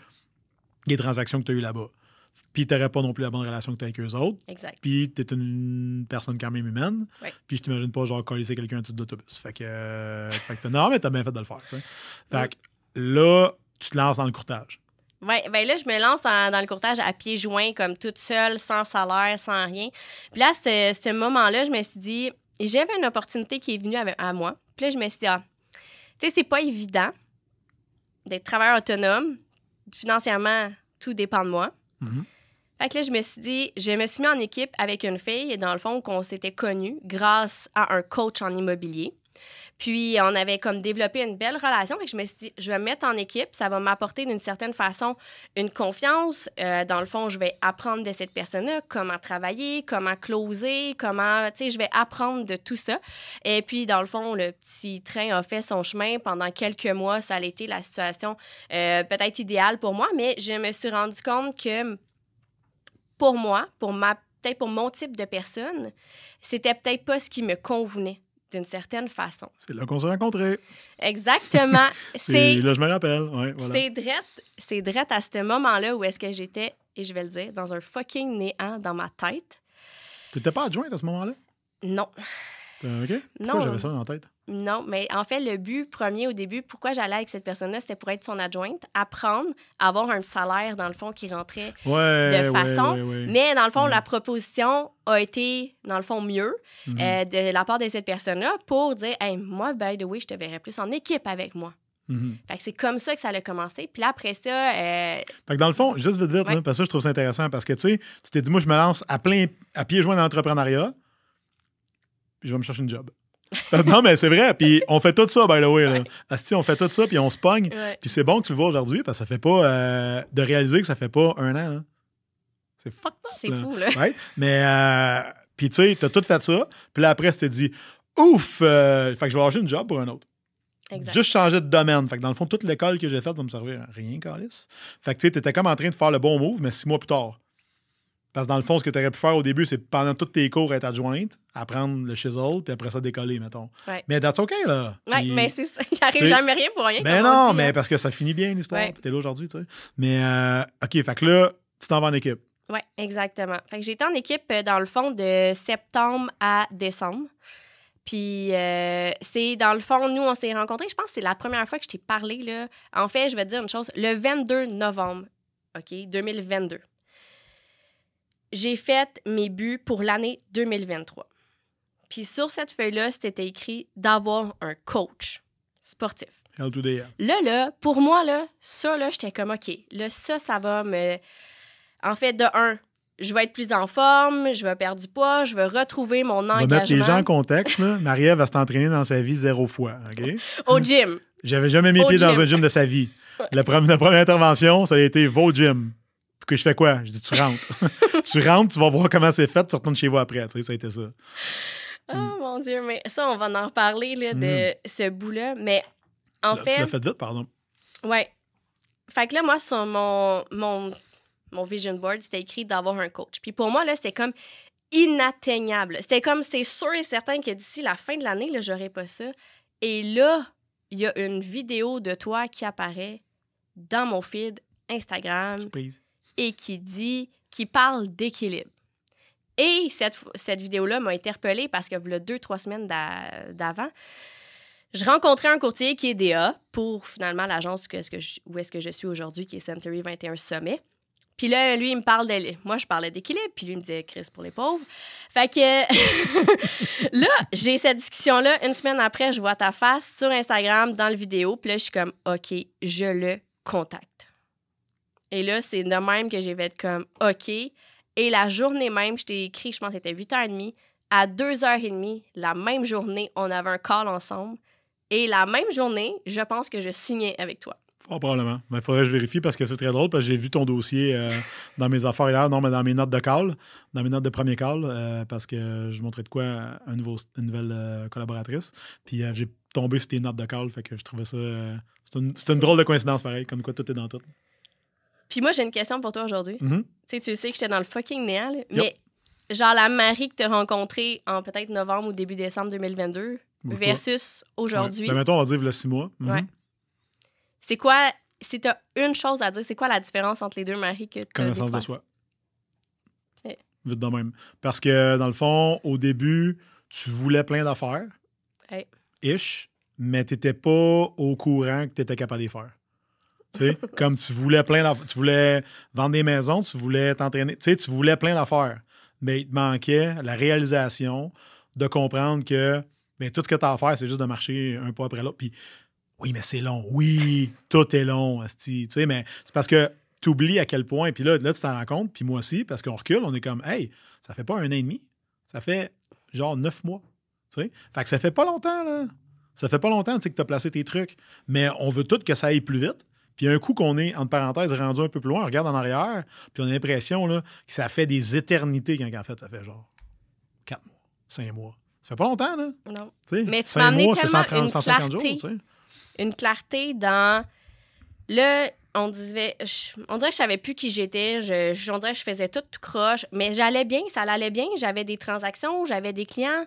les transactions que tu as eues là-bas. Puis tu n'aurais pas non plus la bonne relation que tu as avec eux autres. Exact. Puis tu es une personne quand même humaine. Ouais. Puis je t'imagine pas, genre, coller quelqu'un en dessous d'autobus. Fait que. euh, fait que non, mais t'as bien fait de le faire, tu sais. Fait que là, tu te lances dans le courtage. Ouais, ben là, je me lance dans, dans le courtage à pieds joints, comme toute seule, sans salaire, sans rien. Puis là, ce ce moment-là, je me suis dit, j'avais une opportunité qui est venue avec- à moi. Puis là, je me suis dit, ah, Tu sais, c'est pas évident d'être travailleur autonome. Financièrement, tout dépend de moi. Mhm. Fait que là, je me suis dit, je me suis mis en équipe avec une fille, dans le fond, qu'on s'était connus grâce à un coach en immobilier. Puis, on avait comme développé une belle relation. Fait que je me suis dit, je vais me mettre en équipe. Ça va m'apporter d'une certaine façon une confiance. Euh, dans le fond, je vais apprendre de cette personne-là comment travailler, comment closer, comment, tu sais, je vais apprendre de tout ça. Et puis, dans le fond, le petit train a fait son chemin pendant quelques mois. Ça a été la situation euh, peut-être idéale pour moi, mais je me suis rendu compte que pour moi, pour ma peut-être pour mon type de personne, c'était peut-être pas ce qui me convenait d'une certaine façon. C'est là qu'on s'est rencontrés. Exactement. C'est là, je me rappelle. Ouais, voilà. c'est drette, c'est drette à ce moment-là où est-ce que j'étais, et je vais le dire, dans un fucking néant dans ma tête. T'étais pas adjointe à ce moment-là? Non, Euh, OK? Pourquoi Non. j'avais ça en tête? Non, mais en fait, le but premier au début, pourquoi j'allais avec cette personne-là, c'était pour être son adjointe, apprendre, avoir un salaire, dans le fond, qui rentrait Ouais, de façon. ouais, ouais. Mais dans le fond, Mm. la proposition a été, dans le fond, mieux Mhm. euh, de la part de cette personne-là pour dire hey, moi, by the way, je te verrais plus en équipe avec moi. Mhm. Fait que c'est comme ça que ça a commencé. Puis là, après ça, euh, Fait que dans le fond, juste vite, vite, parce que ça, je trouve ça intéressant parce que, tu sais, tu t'es dit, moi, je me lance à plein, à pieds joints dans l'entrepreneuriat, puis je vais me chercher une job. Non, mais c'est vrai, puis on fait tout ça, by the way. Là. Ouais. Asti, on fait tout ça, puis on se pogne. ouais. Puis c'est bon que tu le vois aujourd'hui, parce que ça fait pas. euh, de réaliser que ça fait pas un an. hein. C'est fucked up. c'est fou, là. Ouais. Mais, euh, puis tu sais, t'as tout fait ça. Puis là, après, tu t'es dit, ouf, euh, fait que je vais lâcher une job pour un autre. Exact. Juste changer de domaine. Fait que dans le fond, toute l'école que j'ai faite va me servir à rien, Calis. Fait que tu sais, t'étais comme en train de faire le bon move, mais six mois plus tard. Parce que dans le fond, ce que tu aurais pu faire au début, c'est pendant tous tes cours être adjointe, apprendre le chisel, puis après ça décoller, mettons. Ouais. Mais that's OK, là. Puis- mais c'est ça. Il arrive t'sais- jamais rien pour rien. ben on non, dit, mais hein. parce que ça finit bien l'histoire. Ouais. T'es là aujourd'hui, tu sais. Mais euh, OK, fait que là, tu t'en vas en équipe. Oui, exactement. Fait que j'étais en équipe, euh, dans le fond, de septembre à décembre. Puis, euh, c'est dans le fond, nous, on s'est rencontrés. Je pense que c'est la première fois que je t'ai parlé. Là. En fait, je vais te dire une chose. Le 22 novembre, OK, 2022, j'ai fait mes buts pour l'année 2023. Puis, sur cette feuille-là, c'était écrit d'avoir un coach sportif. Là, là, pour moi, là, ça, là, j'étais comme, OK, là, ça, ça va me... En fait, de un, je vais être plus en forme, je vais perdre du poids, je vais retrouver mon On va engagement mettre les gens en contexte. Marie-Ève va s'entraîner dans sa vie zéro fois. OK? au gym. J'avais jamais mis Au pied dans un gym de sa vie. La, première, la première intervention, ça a été au gym. Puis que je fais quoi? Je dis tu rentres. tu rentres, tu vas voir comment c'est fait, tu retournes chez vous après. Tu sais, ça a été ça. Oh mon Dieu, mais ça, on va en reparler là, de ce bout-là. Mais en Mm. Tu l'as- Tu fait, l'as fait vite, pardon. ouais. Fait que là, moi, sur mon, mon, mon vision board, c'était écrit d'avoir un coach. Puis pour moi, là, c'était comme inatteignable. C'était comme, c'est sûr et certain que d'ici la fin de l'année, là, j'aurais pas ça. Et là, il y a une vidéo de toi qui apparaît dans mon feed Instagram Surprise. Et qui dit, qui parle d'équilibre. Et cette, cette vidéo-là m'a interpellée parce que, deux, trois semaines d'a- d'avant, je rencontrais un courtier qui est DA pour finalement l'agence que- est-ce que je- où est-ce que je suis aujourd'hui, qui est Century 21 Sommet. Puis là, lui, il me parle de. Moi, je parlais d'équilibre, puis lui, il me disait Chris pour les pauvres. Fait que là, j'ai cette discussion-là. Une semaine après, je vois ta face sur Instagram dans le vidéo, puis là, je suis comme OK, je le contacte. Et là, c'est de même que j'ai fait comme OK. Et la journée même, je t'ai écrit, je pense que c'était 8h30. À 2h30, la même journée, on avait un call ensemble. Et la même journée, je pense que je signais avec toi. Fort probablement. Mais il faudrait que je vérifie parce que c'est très drôle parce que j'ai vu ton dossier euh, dans mes affaires hier, non, mais dans mes notes de call, dans mes notes de premier call, euh, parce que je montrais de quoi un nouveau, une nouvelle euh, collaboratrice. Puis j'ai tombé sur tes notes de call, fait que je trouvais ça. c'est une, une drôle de coïncidence pareil, comme quoi tout est dans tout. Puis moi, j'ai une question pour toi aujourd'hui. Mhm. Tu sais, tu sais que j'étais dans le fucking néant, mais genre la Marie que tu as rencontrée en peut-être novembre ou début décembre 2022 Bouge pas. versus aujourd'hui, Ouais. Ben, mettons, on va dire, il y a six mois. Mhm. Ouais. c'est quoi, si tu as une chose à dire, c'est quoi la différence entre les deux Marie que tu Connaissance de soi. Vite de même. Parce que, dans le fond, au début, tu voulais plein d'affaires. Ouais. Ish, mais tu n'étais pas au courant que tu étais capable de les faire. Sais, comme tu voulais plein. Tu voulais vendre des maisons, tu voulais t'entraîner. Tu sais, tu voulais plein d'affaires. Mais il te manquait la réalisation de comprendre que ben, tout ce que tu as à faire, c'est juste de marcher un pas après l'autre. Puis Oui, mais c'est long. Oui, tout est long. Tu sais, mais c'est parce que tu oublies à quel point. Puis là, là tu t'en rends compte, puis moi aussi, parce qu'on recule, on est comme, hey, ça fait pas un an et demi, ça fait genre neuf mois. Tu sais? Fait que ça fait pas longtemps, là. Ça fait pas longtemps que tu as placé tes trucs. Mais on veut tout que ça aille plus vite. Puis un coup qu'on est, entre parenthèses, rendu un peu plus loin, on regarde en arrière, puis on a l'impression que ça fait des éternités quand en fait, ça fait genre quatre mois, cinq mois. Ça fait pas longtemps, là. Non. Mais tu m'as amené mois, c'est tellement 130, une 150 jours, clarté. tu sais. Une clarté dans. Là, on disait. je- on dirait que je savais plus qui j'étais. Je, je- on dirait que je faisais tout, tout croche. Mais j'allais bien, ça allait bien. J'avais des transactions, j'avais des clients.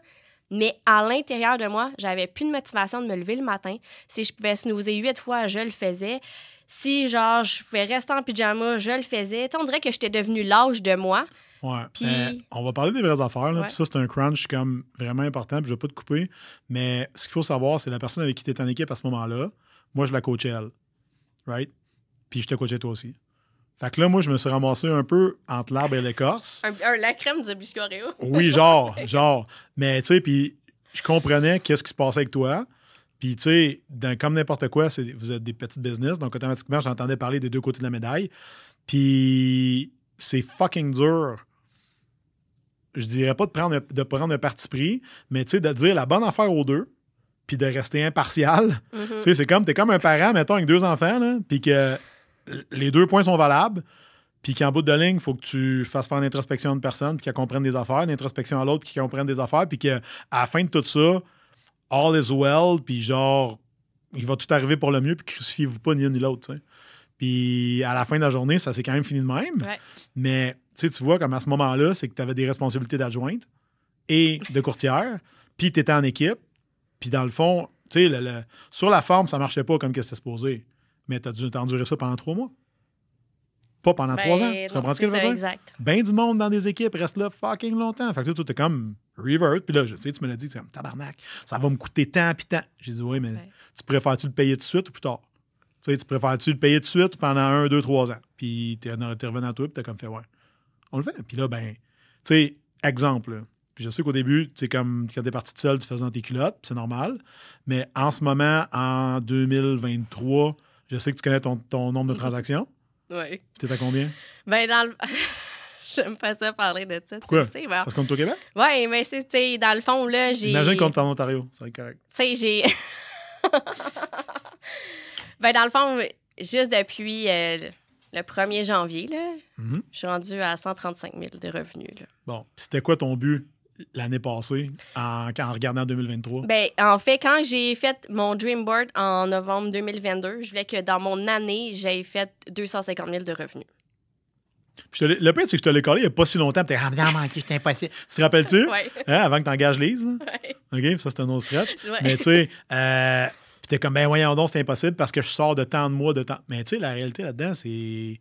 Mais à l'intérieur de moi, j'avais plus de motivation de me lever le matin. Si je pouvais snoozer huit fois, je le faisais. Si, genre, je pouvais rester en pyjama, je le faisais. Tu sais, on dirait que j'étais devenue l'âge de moi. Ouais. Puis- Euh, on va parler des vraies affaires. Là, Ouais. Puis ça, c'est un crunch comme vraiment important. Puis je vais pas te couper. Mais ce qu'il faut savoir, c'est la personne avec qui tu es en équipe à ce moment-là. Moi, je la coachais elle. Right? Puis je te coachais toi aussi. Fait que là, moi, je me suis ramassé un peu entre l'arbre et l'écorce. Un, un- la crème du Biscoréo. Oui, genre, genre. Mais tu sais, puis je comprenais qu'est-ce qui se passait avec toi. Puis tu sais, comme n'importe quoi, vous êtes des petites business, donc automatiquement, j'entendais parler des deux côtés de la médaille. Puis c'est fucking dur. Je dirais pas de prendre de prendre un parti pris, mais tu sais, de dire la bonne affaire aux deux, puis de rester impartial. Mhm. Tu sais, c'est comme, t'es comme un parent, mettons, avec deux enfants, là, puis que les deux points sont valables, puis qu'en bout de ligne, il faut que tu fasses faire une introspection de personne, puis qu'elle comprenne des affaires, une introspection à l'autre, puis qu'elle comprenne des affaires, puis qu'à la fin de tout ça, all is well, puis genre, il va tout arriver pour le mieux, puis crucifiez-vous pas ni un ni l'autre, tu sais. Puis à la fin de la journée, ça s'est quand même fini de même. Ouais. Mais tu sais, tu vois, comme à ce moment-là, c'est que tu avais des responsabilités d'adjointe et de courtière, puis tu étais en équipe, puis dans le fond, tu sais, sur la forme, ça marchait pas comme que c'était supposé. Mais tu as dû t'endurer ça pendant trois mois. Pas pendant trois ans. Ben, Tu non, comprends ce que je c'est veux dire? Exact. Ben du monde dans des équipes reste là fucking longtemps. Fait que là, tout est comme revert. Puis là, je sais, tu me l'as dit, c'est comme tabarnak. Ça va me coûter tant puis tant. J'ai dit, oui, mais Ouais. tu préfères-tu le payer tout de suite ou plus tard? Tu sais, tu préfères-tu le payer tout de suite pendant un, deux, trois ans? Puis t'es revenu à toi, puis t'as comme fait, ouais. On le fait. Puis là, ben, tu sais, exemple. Puis je sais qu'au début, tu sais, comme quand t'es parti tout seul, tu faisais dans tes culottes, c'est normal. Mais en ce moment, en 2023, je sais que tu connais ton, ton nombre de transactions. Oui. T'es à combien? Ben, dans le. J'aime pas ça parler de ça. Pourquoi? Tu sais, ben, Parce qu'on est au Québec? Ouais, mais c'est, tu sais, dans le fond, là, j'ai. Imagine qu'on est en Ontario. Ça va être correct. Tu sais, j'ai. ben, dans le fond, juste depuis euh, le 1er janvier, là, Mhm. je suis rendue à 135 000 de revenus. Là. Bon, c'était quoi ton but? L'année passée en, en regardant 2023? Ben, en fait, quand j'ai fait mon Dream Board en novembre 2022, je voulais que dans mon année, j'aie fait 250 000 de revenus. Puis je te l'ai- le pire, c'est que je te l'ai collé il n'y a pas si longtemps. puis T'es ah, non, manqué, c'est impossible. Tu te rappelles-tu? Ouais. Hein, avant que tu engages Lise? Ouais. OK, ça, c'est un autre stretch. Ouais. Mais tu sais, euh, puis t'es comme, ben voyons donc, c'est impossible parce que je sors de tant de mois, de temps. Mais tu sais, la réalité là-dedans, c'est.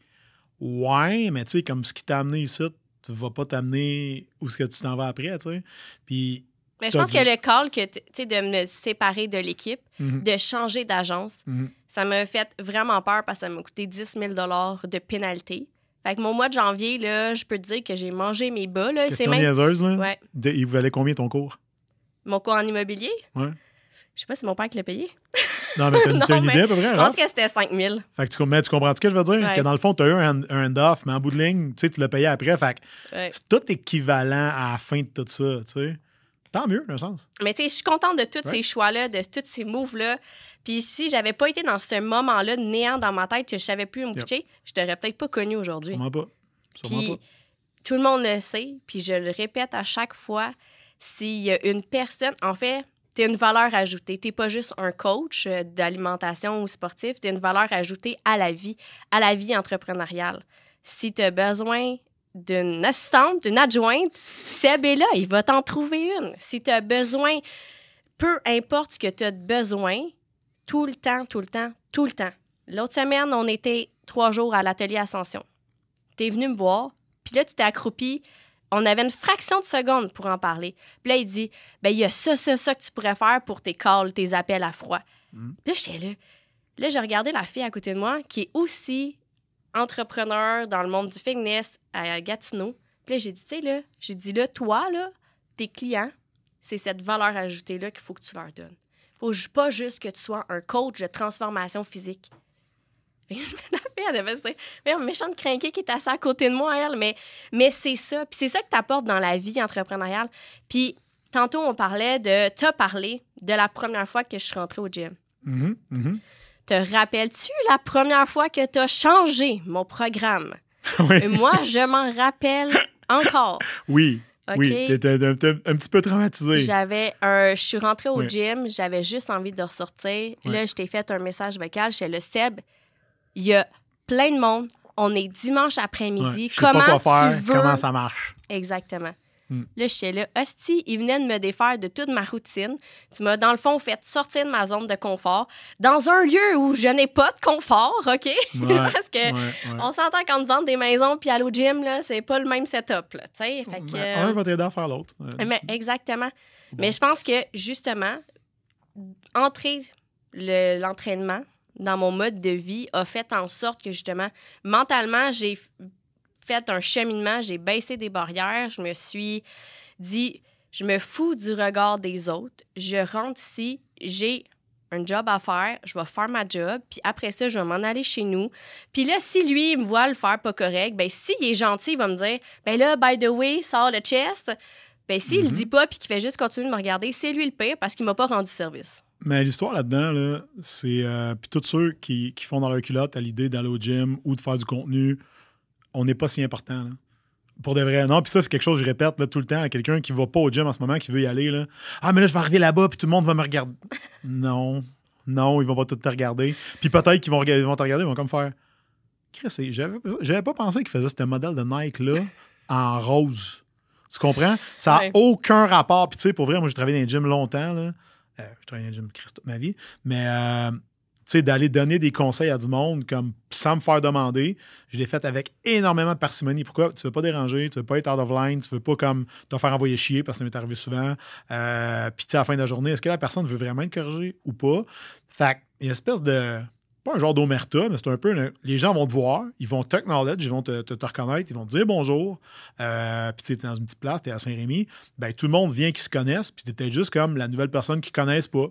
Ouais, mais tu sais, comme ce qui t'a amené ici, tu vas pas t'amener où est-ce que tu t'en vas après, tu sais. Puis. Mais je pense dit- que le call, que, tu sais, de me séparer de l'équipe, Mhm. de changer d'agence, Mhm. ça m'a fait vraiment peur parce que ça m'a coûté 10 000 de pénalité. Fait que mon mois de janvier, là, je peux te dire que j'ai mangé mes bas. Là. C'est même niaiseuse, là. Ouais. De- il vous valait combien ton cours? mon cours en immobilier? Ouais. Je sais pas si c'est mon père qui l'a payé. Non, mais t'as une, t'as idée à peu près, Je pense que c'était 5 000. Fait que tu, mais tu comprends ce que je veux dire? Ouais. Que dans le fond, tu as eu un, un hand-off, mais en bout de ligne, tu sais, tu l'as payé après. Fait que Ouais. c'est tout équivalent à la fin de tout ça, tu sais. Tant mieux, dans un sens. Mais tu sais, je suis contente de tous Ouais. ces choix-là, de tous ces moves-là. Puis si j'avais pas été dans ce moment-là de néant dans ma tête, que je savais plus où me Yep. coucher, je t'aurais peut-être pas connu aujourd'hui. Sûrement pas. Sûrement Puis pas. tout le monde le sait, puis je le répète à chaque fois, s'il y a une personne, en fait, tu une valeur ajoutée. Tu pas juste un coach euh, d'alimentation ou sportif, tu une valeur ajoutée à la vie, à la vie entrepreneuriale. Si tu as besoin d'une assistante, d'une adjointe, Seb est là, il va t'en trouver une. Si tu as besoin, peu importe ce que tu as besoin, tout le temps, tout le temps, tout le temps. L'autre semaine, on était trois jours à l'atelier Ascension. Tu es venu me voir, puis là, tu t'es accroupi. On avait une fraction de seconde pour en parler. Puis là, il dit ben il y a ça, ça, ça que tu pourrais faire pour tes calls, tes appels à froid. Mm. Puis là, j'étais là. Là, j'ai regardé la fille à côté de moi qui est aussi entrepreneur dans le monde du fitness à Gatineau. Puis là, j'ai dit, tu sais, là, j'ai dit, là, toi, là, tes clients, c'est cette valeur ajoutée-là qu'il faut que tu leur donnes. faut pas juste que tu sois un coach de transformation physique. Fait que je me la fais, elle devait se dire, mais méchante crinquée qui est assise à côté de moi, elle. Mais, mais c'est ça. Puis c'est ça que tu apportes dans la vie entrepreneuriale. Puis tantôt, on parlait de. T'as parlé de la première fois que je suis rentrée au gym. Mhm, mhm. Te rappelles-tu la première fois que tu as changé mon programme? oui. Et moi, je m'en rappelle encore. oui. OK? Oui, t'étais un, un petit peu traumatisé. J'avais un. Je suis rentrée au Oui. gym, j'avais juste envie de ressortir. Oui. Là, je t'ai fait un message vocal chez le Seb. Il y a plein de monde. On est dimanche après-midi. Comment pas quoi tu faire, veux? comment ça marche? Exactement. Hmm. Là, je suis là. Hostie, il venait de me défaire de toute ma routine. Tu m'as, dans le fond, fait sortir de ma zone de confort dans un lieu où je n'ai pas de confort, OK? Ouais, Parce que ouais, on s'entend quand on vend des maisons puis aller au gym, là, c'est pas le même setup, là, tu sais. Fait que, euh, Un va t'aider à faire l'autre. Mais exactement. Bon. Mais je pense que, justement, entrer le- l'entraînement dans mon mode de vie a fait en sorte que, justement, mentalement, j'ai fait un cheminement, j'ai baissé des barrières, je me suis dit, je me fous du regard des autres, je rentre ici, j'ai un job à faire, je vais faire ma job, puis après ça, je vais m'en aller chez nous. Puis là, si lui, il me voit le faire pas correct, ben s'il est gentil, il va me dire, ben là, by the way, sors le chest. Ben s'il le Mhm. dit pas puis qu'il fait juste continuer de me regarder, c'est lui le pire parce qu'il m'a pas rendu service. Mais l'histoire là-dedans, là, c'est. euh, Puis tous ceux qui, qui font dans leur culotte à l'idée d'aller au gym ou de faire du contenu, on n'est pas si important. là. Pour de vrai. Non, puis ça, c'est quelque chose que je répète là, tout le temps à quelqu'un qui va pas au gym en ce moment, qui veut y aller. Là. Ah, mais là, je vais arriver là-bas, puis tout le monde va me regarder. non. Non, ils vont pas tout te regarder. Puis peut-être qu'ils vont, regarder- ils vont te regarder, ils vont comme faire. Chris, c'est- j'avais j'avais pas pensé qu'ils faisaient ce modèle de Nike-là en rose. Tu comprends? Ça n'a Ouais. aucun rapport. Puis tu sais, pour vrai, moi, j'ai travaillé dans les gyms longtemps. Là. Euh, je travaillais dans le gym Christ toute ma vie. Mais euh, tu sais, d'aller donner des conseils à du monde comme sans me faire demander, je l'ai fait avec énormément de parcimonie. Pourquoi? Tu veux pas déranger, tu veux pas être out of line, tu veux pas comme te faire envoyer chier parce que ça m'est arrivé souvent. Euh, Puis tu sais, à la fin de la journée, est-ce que la personne veut vraiment être corrigée ou pas? Fait une espèce de. Pas un genre d'omerta, mais c'est un peu. le- les gens vont te voir, ils vont t'acknowledge, ils vont te, te- reconnaître, ils vont te dire bonjour. Euh, puis tu t'es dans une petite place, t'es à Saint-Rémy. Ben, tout le monde vient qui se connaissent, puis peut-être juste comme la nouvelle personne qu'ils connaissent pas.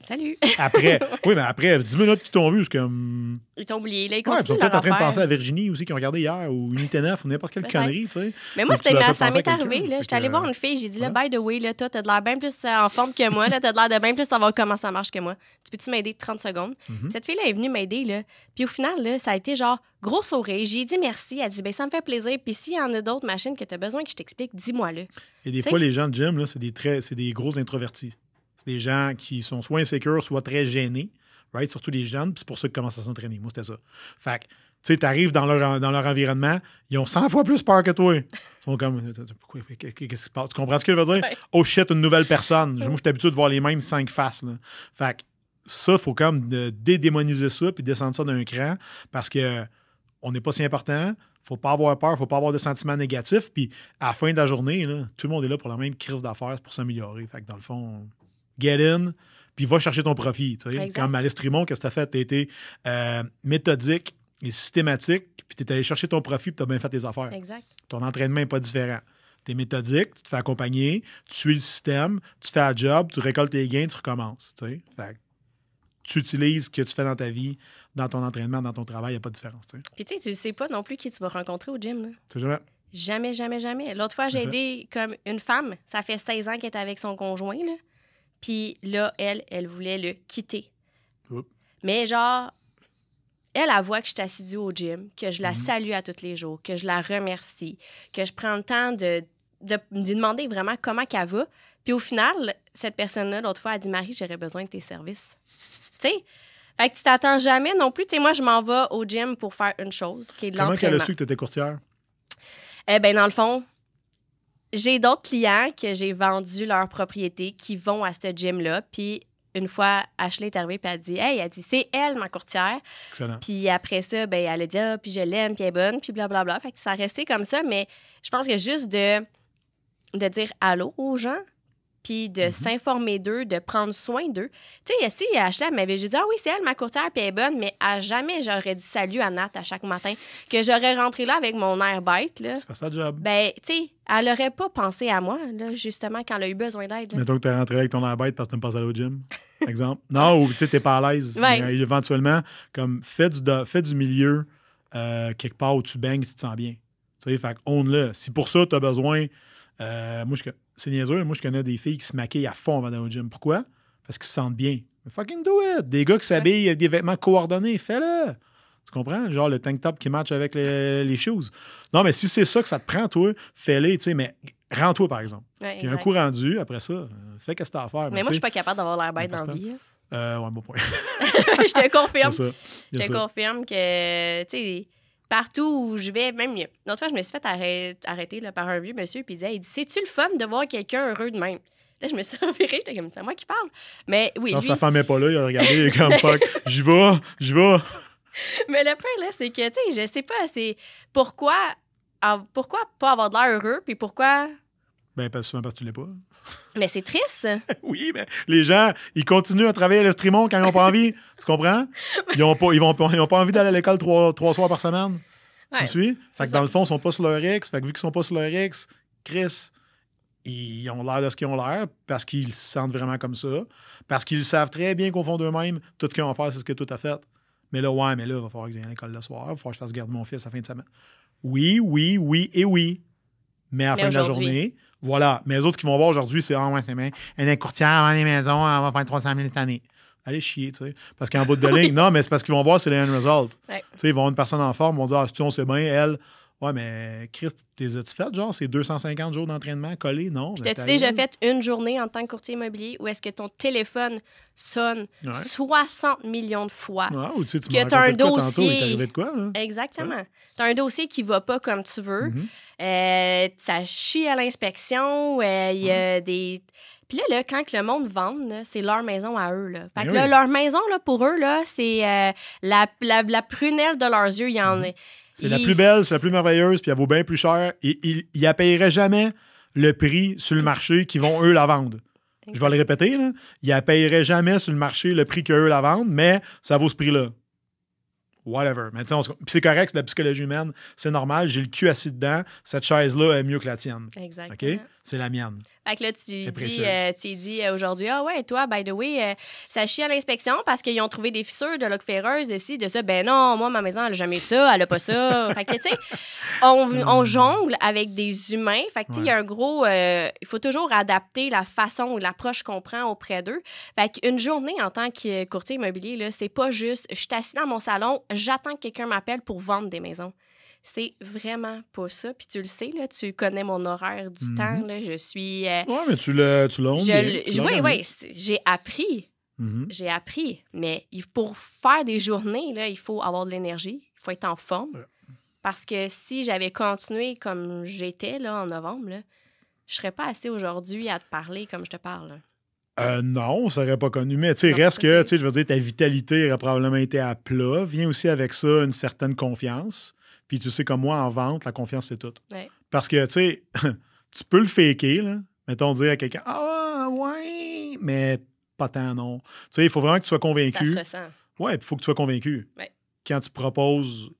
Salut. Après, oui, mais après 10 minutes qu'ils t'ont vu, c'est comme. Ils t'ont oublié. Là, ils Ouais, ils sont peut-être en train de penser à Virginie aussi, qui ont regardé hier, ou Unité 9, ou n'importe quelle connerie, tu sais. Mais moi, tu ça m'est arrivé. Là. J'étais allée voir une fille, j'ai dit, là, by the way, là, toi, t'as de l'air bien plus euh, en forme que moi. Là, t'as de l'air de bien plus savoir comment ça marche que moi. Tu peux-tu m'aider 30 secondes? Mhm. Cette fille-là est venue m'aider. Là. Puis au final, là, ça a été genre gros sourire. J'ai dit merci. Elle dit, ben ça me fait plaisir. Puis s'il y en a d'autres machines que t'as besoin que je t'explique, dis-moi là. Et des T'sais- fois, les gens de gym, là, c'est des, très, c'est des gros introvertis. C'est des gens qui sont soit insécures, soit très gênés, right? surtout les jeunes, puis c'est pour ça qu'ils commencent à s'entraîner. Moi, c'était ça. Fait que, tu sais, t'arrives dans leur, dans leur environnement, ils ont 100 fois plus peur que toi. Ils sont comme, qu'est-ce qui se passe? Tu comprends ce que je veux dire? Ouais. Oh shit, une nouvelle personne. Moi, je suis habitué de voir les mêmes cinq faces. Là. Fait que, ça, il faut comme dédémoniser ça, puis descendre ça d'un cran, parce que on n'est pas si important. Faut pas avoir peur, faut pas avoir de sentiments négatifs. Puis à la fin de la journée, là, tout le monde est là pour la même crise d'affaires pour s'améliorer. Fait que dans le fond, get in, puis va chercher ton profit. Comme Alice Trimont, qu'est-ce que tu as fait? Tu été euh, méthodique et systématique, puis tu es allé chercher ton profit, puis tu as bien fait tes affaires. Exact. Ton entraînement n'est pas différent. Tu es méthodique, tu te fais accompagner, tu suis le système, tu fais un job, tu récoltes tes gains, tu recommences. Fait que tu utilises ce que tu fais dans ta vie, dans ton entraînement, dans ton travail, il n'y a pas de différence. Puis tu sais, tu sais pas non plus qui tu vas rencontrer au gym. Là. Tu sais jamais. Jamais, jamais, jamais. L'autre fois, j'ai aidé comme une femme. Ça fait 16 ans qu'elle est avec son conjoint. Là. Puis là, elle, elle voulait le quitter. Oups. Mais genre, elle, elle voit que je suis assidue au gym, que je la Mhm. salue à tous les jours, que je la remercie, que je prends le temps de, de, demander vraiment comment qu'elle va. Puis au final, cette personne-là, l'autre fois, a dit Marie, j'aurais besoin de tes services. tu sais? Fait que tu t'attends jamais non plus. Tu sais, moi, je m'en vais au gym pour faire une chose, qui est de Comment qu'elle a l'entraînement. su que tu étais courtière? Eh bien, dans le fond, j'ai d'autres clients que j'ai vendu leur propriété qui vont à ce gym-là. Puis une fois, Ashley est arrivée puis elle a dit Hey, elle dit, c'est elle, ma courtière. Excellent. Puis après ça, ben, elle a dit Ah, puis je l'aime, puis elle est bonne, puis blablabla. Fait que ça a resté comme ça. Mais je pense que juste de, de dire allô aux gens, puis de Mhm. s'informer d'eux, de prendre soin d'eux. Tu sais, si Ashley m'avait juste dit, ah oui, c'est elle, ma courtière, puis elle est bonne, mais à jamais j'aurais dit salut à Nat à chaque matin, que j'aurais rentré là avec mon air bête, là. C'est ça le job. Ben, tu sais, elle aurait pas pensé à moi, là, justement, quand elle a eu besoin d'aide. là. Mettons que t'es rentré avec ton air bête parce que t'aimes pas aller au gym, exemple. Non, ou tu sais, t'es pas à l'aise. Ouais. Mais, euh, éventuellement, comme fais du, fais du milieu euh, quelque part où tu baignes, tu te sens bien. Tu sais, fait que own-le. Si pour ça, t'as besoin. euh, moi, je, c'est niaiseux, moi, je connais des filles qui se maquillent à fond avant d'aller au gym. Pourquoi? Parce qu'ils se sentent bien. Mais fucking do it! Des gars qui s'habillent avec des vêtements coordonnés, fais-le! Tu comprends? Genre le tank top qui match avec les, les shoes. Non, mais si c'est ça que ça te prend, toi, fais-le, tu sais, mais rends-toi, par exemple. Ouais, Puis un coup rendu, après ça, euh, fais qu'est-ce que t'as à faire. Mais moi, je suis pas capable d'avoir l'air bête dans la vie. hein. Euh, ouais, bon point. je te confirme. Je te confirme que, tu sais, partout où je vais, même l'autre fois, je me suis fait arrêter, arrêter là, par un vieux monsieur, puis il disait, il dit, c'est-tu le fun de voir quelqu'un heureux de même? Là, je me suis revirée, j'étais comme, c'est moi qui parle. Mais oui, lui, sa femme est pas là, il a regardé, il est comme fuck, j'y vais, j'y vais. mais le pire, là, c'est que, tu sais, je sais pas, c'est pourquoi, pourquoi pas avoir de l'air heureux, puis pourquoi. Ben, parce, souvent parce que tu l'es pas. Mais c'est triste. Oui, mais les gens, ils continuent à travailler à l'Estrimont quand ils n'ont pas envie. tu comprends? Ils n'ont pas, ils vont ils ont pas envie d'aller à l'école trois, trois soirs par semaine. Tu Ouais, me suis? Fait que dans le fond, ils sont pas sur leur X. Fait que vu qu'ils sont pas sur leur X, Chris, ils ont l'air de ce qu'ils ont l'air parce qu'ils se sentent vraiment comme ça. Parce qu'ils savent très bien qu'au fond d'eux-mêmes, tout ce qu'ils ont à faire, c'est ce que tout a fait. Mais là, ouais, mais là, il va falloir que j'aille à l'école le soir. Il va falloir que je fasse garder mon fils à la fin de semaine. Oui, oui, oui et oui. Mais à la Mais fin de la journée, voilà. Mais les autres qui vont voir aujourd'hui, c'est Ah, ouais, c'est bien. Elle est courtière, vend des maisons, elle va faire 300 000 cette année. Allez chier, tu sais. Parce qu'en bout de ligne, non, mais c'est parce qu'ils vont voir, c'est les end result. Ouais. Tu sais, ils vont voir une personne en forme, ils vont dire, ah, si on sait bien, elle. Ouais, mais Chris, t'es as-tu fait, genre, c'est 250 jours d'entraînement collés? Non. Puis T'as-tu ta déjà fait une journée en tant que courtier immobilier où est-ce que ton téléphone sonne Ouais. 60 millions de fois? Ouais, ou tu sais, tu Que t'as un de quoi dossier. arrivé de quoi, là? Exactement. Tu as un dossier qui va pas comme tu veux. Mhm. Euh, ça chie à l'inspection. euh, Il y a des. Puis là, là, quand que le monde vend, c'est leur maison à eux. Là. Fait que Ben là, leur maison, là, pour eux, là, c'est euh, la, la, la prunelle de leurs yeux. Il y en a. Mhm. C'est la plus belle, c'est la plus merveilleuse, puis elle vaut bien plus cher. Et ils ils la payeraient jamais le prix sur le marché qu'ils vont eux la vendre. Je vais le répéter, là. Ils la payeraient jamais sur le marché le prix qu'eux la vendent, mais ça vaut ce prix-là. Whatever. Mais tu sais, on se- c'est correct, c'est de la psychologie humaine. C'est normal, j'ai le cul assis dedans. Cette chaise-là est mieux que la tienne. Exactement. OK? C'est la mienne. Fait que là, tu dis, euh, tu dis euh, aujourd'hui, ah ouais, toi, by the way, euh, ça chie à l'inspection parce qu'ils ont trouvé des fissures de loque ferreuse, de ci, de ça. Ben non, moi, ma maison, elle a jamais ça, elle a pas ça. fait que, tu sais, on, on jongle avec des humains. Fait que, tu sais, il y a un gros. euh, il faut toujours adapter la façon ou l'approche qu'on prend auprès d'eux. Fait qu'une journée en tant que courtier immobilier, là, c'est pas juste, je suis assis dans mon salon, j'attends que quelqu'un m'appelle pour vendre des maisons. C'est vraiment pas ça. Puis tu le sais, là, tu connais mon horaire du Mhm. temps. Là, je suis. euh, Ouais, mais tu l'as tu oui, oui, j'ai appris. Mhm. J'ai appris. Mais pour faire des journées, là, il faut avoir de l'énergie. Il faut être en forme. Ouais. Parce que si j'avais continué comme j'étais là, en novembre, là, je serais pas assez aujourd'hui à te parler comme je te parle. Euh, non, ça n'aurait pas connu. Mais tu sais, reste ça, que, tu sais, je veux dire, ta vitalité aurait probablement été à plat. Vient aussi avec ça une certaine confiance. Puis tu sais, comme moi, en vente, la confiance, c'est tout. Ouais. Parce que, tu sais, tu peux le faker, là. Mettons, dire à quelqu'un, ah, ouais, mais pas tant, non. Tu sais, il faut vraiment que tu sois Ça convaincu. se ressent. Ouais, il faut que tu sois convaincu. Ouais. Quand tu proposes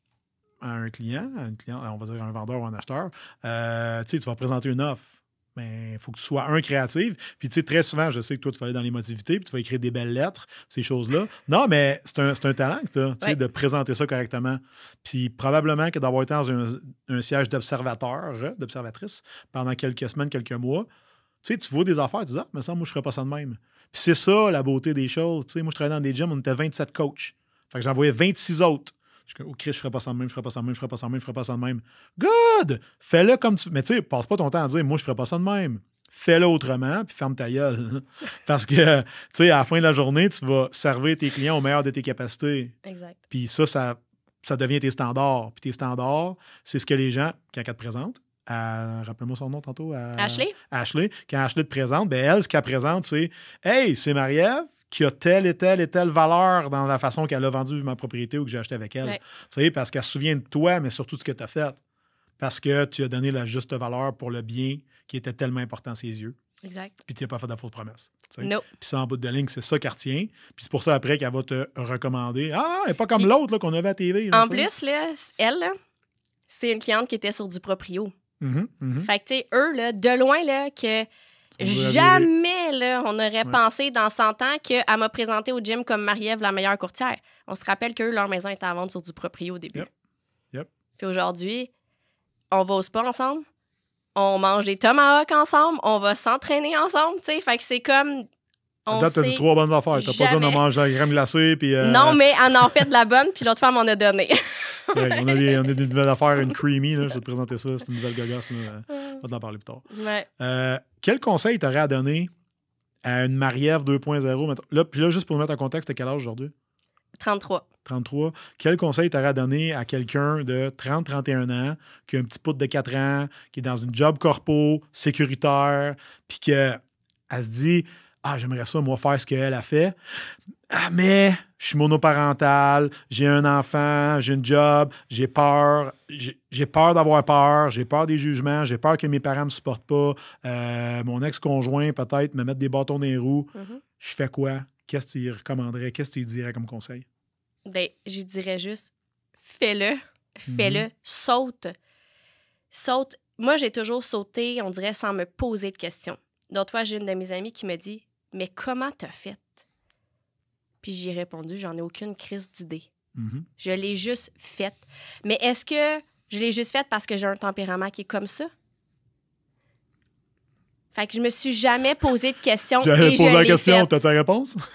à un client, à un client, on va dire un vendeur ou un acheteur, euh, tu sais, tu vas présenter une offre. Mais il faut que tu sois un créatif. Puis, tu sais, très souvent, je sais que toi, tu vas aller dans l'émotivité, puis tu vas écrire des belles lettres, ces choses-là. Non, mais c'est un, un talent que tu as, tu sais, Ouais. de présenter ça correctement. Puis, probablement que d'avoir été dans un, un siège d'observateur, euh, d'observatrice, pendant quelques semaines, quelques mois, tu sais, tu vois des affaires, tu dis, ah, mais ça, moi, je ferais pas ça de même. Puis, c'est ça, la beauté des choses. Tu sais, moi, je travaillais dans des gyms, on était 27 coachs. Fait que j'en voyais 26 autres. Je suis comme, oh, Chris, je ferais pas ça de même, je ferais pas ça de même, je ferais pas ça de même, je ferais pas ça de même. Good! Fais-le comme tu. Mais tu sais, passe pas ton temps à dire, moi, je ferais pas ça de même. Fais-le autrement, puis ferme ta gueule. Parce que, tu sais, à la fin de la journée, tu vas servir tes clients au meilleur de tes capacités. Exact. Puis ça, ça, ça devient tes standards. Puis tes standards, c'est ce que les gens, quand elle te présente, à- rappelle-moi son nom tantôt. à- Ashley? Ashley. Quand Ashley te présente, ben elle, ce qu'elle présente, c'est Hey, c'est Marie-Ève qui a telle et telle et telle valeur dans la façon qu'elle a vendu ma propriété ou que j'ai acheté avec elle. Ouais. Tu sais, parce qu'elle se souvient de toi, mais surtout de ce que tu as fait. Parce que tu as donné la juste valeur pour le bien qui était tellement important à ses yeux. Exact. Puis tu n'as pas fait de fausse promesse. Non. Puis ça, en bout de ligne, c'est ça qu'elle retient. Puis c'est pour ça, après, qu'elle va te recommander. Ah, elle n'est pas comme l'autre qu'on avait à TV. là, En sais. plus, là, elle, c'est une cliente qui était sur du proprio. Mhm. Fait que, tu sais, eux, là, de loin, là, que. Jamais, là, on aurait Ouais. pensé dans 100 ans qu'elle m'a présenté au gym comme Marie-Ève, la meilleure courtière. On se rappelle qu'eux, leur maison était à vendre sur du proprio au début. Yep. Yep. Puis aujourd'hui, on va au spa ensemble, on mange des tomahawks ensemble, on va s'entraîner ensemble, tu sais. Fait que c'est comme. On date, t'as dit trois bonnes affaires. T'as pas dit on mange la crème glacée. Puis, euh, Non, mais elle en fait de la bonne, puis l'autre femme m'en a donné. ouais, on, a des, on a des nouvelles affaires, une creamy. Là, je vais te présenter ça. C'est une nouvelle gogosse. Là. On va t'en parler plus tard. ouais. Euh, quel conseil t'aurais à donner à une Marie-Ève 2.0? mettons? Là, puis là, juste pour mettre en contexte, t'as quel âge aujourd'hui? 33. 33. Quel conseil t'aurais à donner à quelqu'un de 30-31 ans, qui a un petit pote de 4 ans, qui est dans une job corpo, sécuritaire, puis qu'elle se dit Ah, j'aimerais ça, moi, faire ce qu'elle a fait. Ah, mais je suis monoparental, j'ai un enfant, j'ai une job, j'ai peur, j'ai peur d'avoir peur, j'ai peur des jugements, j'ai peur que mes parents ne me supportent pas, euh, mon ex-conjoint peut-être me mettre des bâtons dans les roues. Mhm. Je fais quoi? Qu'est-ce que tu lui recommanderais? Qu'est-ce que tu lui dirais comme conseil? Ben, je dirais juste, fais-le, fais-le, saute. Saute. Moi, j'ai toujours sauté, on dirait, sans me poser de questions. D'autres fois, j'ai une de mes amies qui me dit, mais comment t'as fait? Puis j'ai répondu, j'en ai aucune crise d'idée. Mhm. Je l'ai juste faite. Mais est-ce que je l'ai juste faite parce que j'ai un tempérament qui est comme ça? Fait que je me suis jamais posé de questions. Te poser je la question, faite. t'as ta réponse?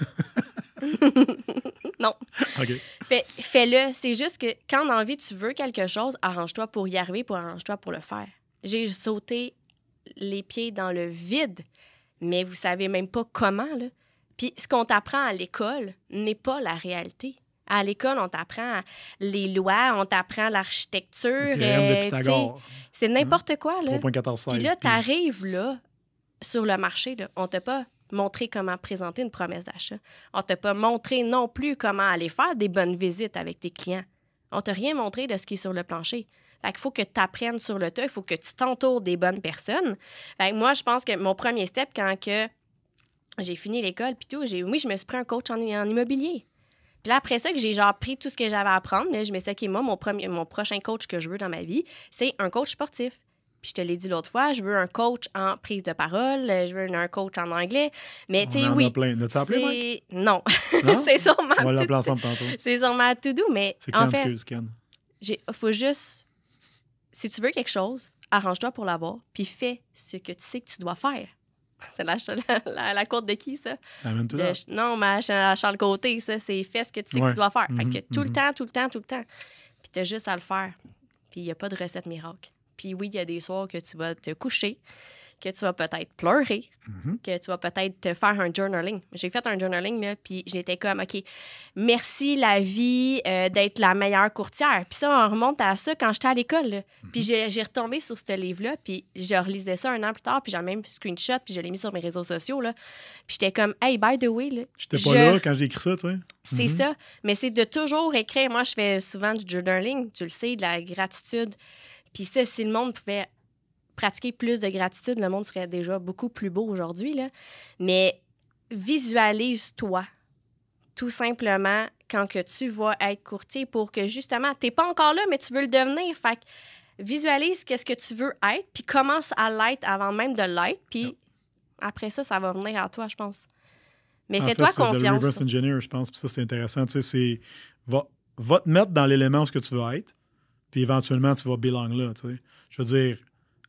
Non. OK. Fais- Fais-le. C'est juste que quand on a envie, tu veux quelque chose, arrange-toi pour y arriver, pour arrange-toi pour le faire. J'ai sauté les pieds dans le vide, mais vous savez même pas comment, là. Puis ce qu'on t'apprend à l'école n'est pas la réalité. À l'école, on t'apprend les lois, on t'apprend l'architecture. Euh, C'est n'importe quoi, là. 3.1416. Puis là, puis- tu arrives là, sur le marché, là, on t'a pas montré comment présenter une promesse d'achat. On t'a pas montré non plus comment aller faire des bonnes visites avec tes clients. On t'a rien montré de ce qui est sur le plancher. Fait qu'il faut que tu apprennes sur le tas, il faut que tu t'entoures des bonnes personnes. Fait que moi, je pense que mon premier step, quand que j'ai fini l'école, puis tout, j'ai, oui, je me suis pris un coach en, en immobilier. Puis là, après ça, que j'ai genre pris tout ce que j'avais à apprendre, là, je me suis dit, OK, moi, mon, premier, mon prochain coach que je veux dans ma vie, c'est un coach sportif. Puis je te l'ai dit l'autre fois, je veux un coach en prise de parole, je veux un coach en anglais. Mais tu sais, oui. a plein. As-tu appelé, Mike? Non. Non? c'est sûrement. On va l'appeler ensemble tantôt. C'est sûrement tout doux, mais C'est en Ken, fait, excuse, Ken. faut juste. Si tu veux quelque chose, arrange-toi pour l'avoir, puis fais ce que tu sais que tu dois faire. C'est la, la, la, courte de qui, ça? De- non, ma à Charles Côté, ça, c'est fais ce que tu sais que tu dois faire. Fait que tout le mhm. temps, tout le temps, tout le temps. Puis t'as juste à le faire. Puis il n'y a pas de recette miracle. Puis oui, il y a des soirs que tu vas te coucher, que tu vas peut-être pleurer, Mhm. que tu vas peut-être te faire un journaling. J'ai fait un journaling, là, puis j'étais comme, OK, merci la vie euh, d'être la meilleure courtière. Puis ça, on remonte à ça quand j'étais à l'école. là. Puis Mhm. j'ai retombé sur ce livre-là, puis je relisais ça un an plus tard, puis j'ai même screenshot, puis je l'ai mis sur mes réseaux sociaux. Là. Puis j'étais comme, hey, by the way, J'étais pas je- là quand j'ai écrit ça, tu sais. c'est Mhm. ça. Mais c'est de toujours écrire. Moi, je fais souvent du journaling, tu le sais, de la gratitude. Puis ça, si le monde pouvait pratiquer plus de gratitude, le monde serait déjà beaucoup plus beau aujourd'hui. Mais visualise-toi, tout simplement, quand que tu vas être courtier pour que justement, tu n'es pas encore là, mais tu veux le devenir. Fait que visualise qu'est-ce que tu veux être, puis commence à l'être avant même de l'être. Puis après ça, ça va venir à toi, je pense. Mais fais-toi c'est confiance. reverse engineer, je pense. Puis ça, c'est intéressant. Tu sais, c'est. Va, va te mettre dans l'élément où ce que tu veux être, puis éventuellement, tu vas belong là. Tu sais. Je veux dire,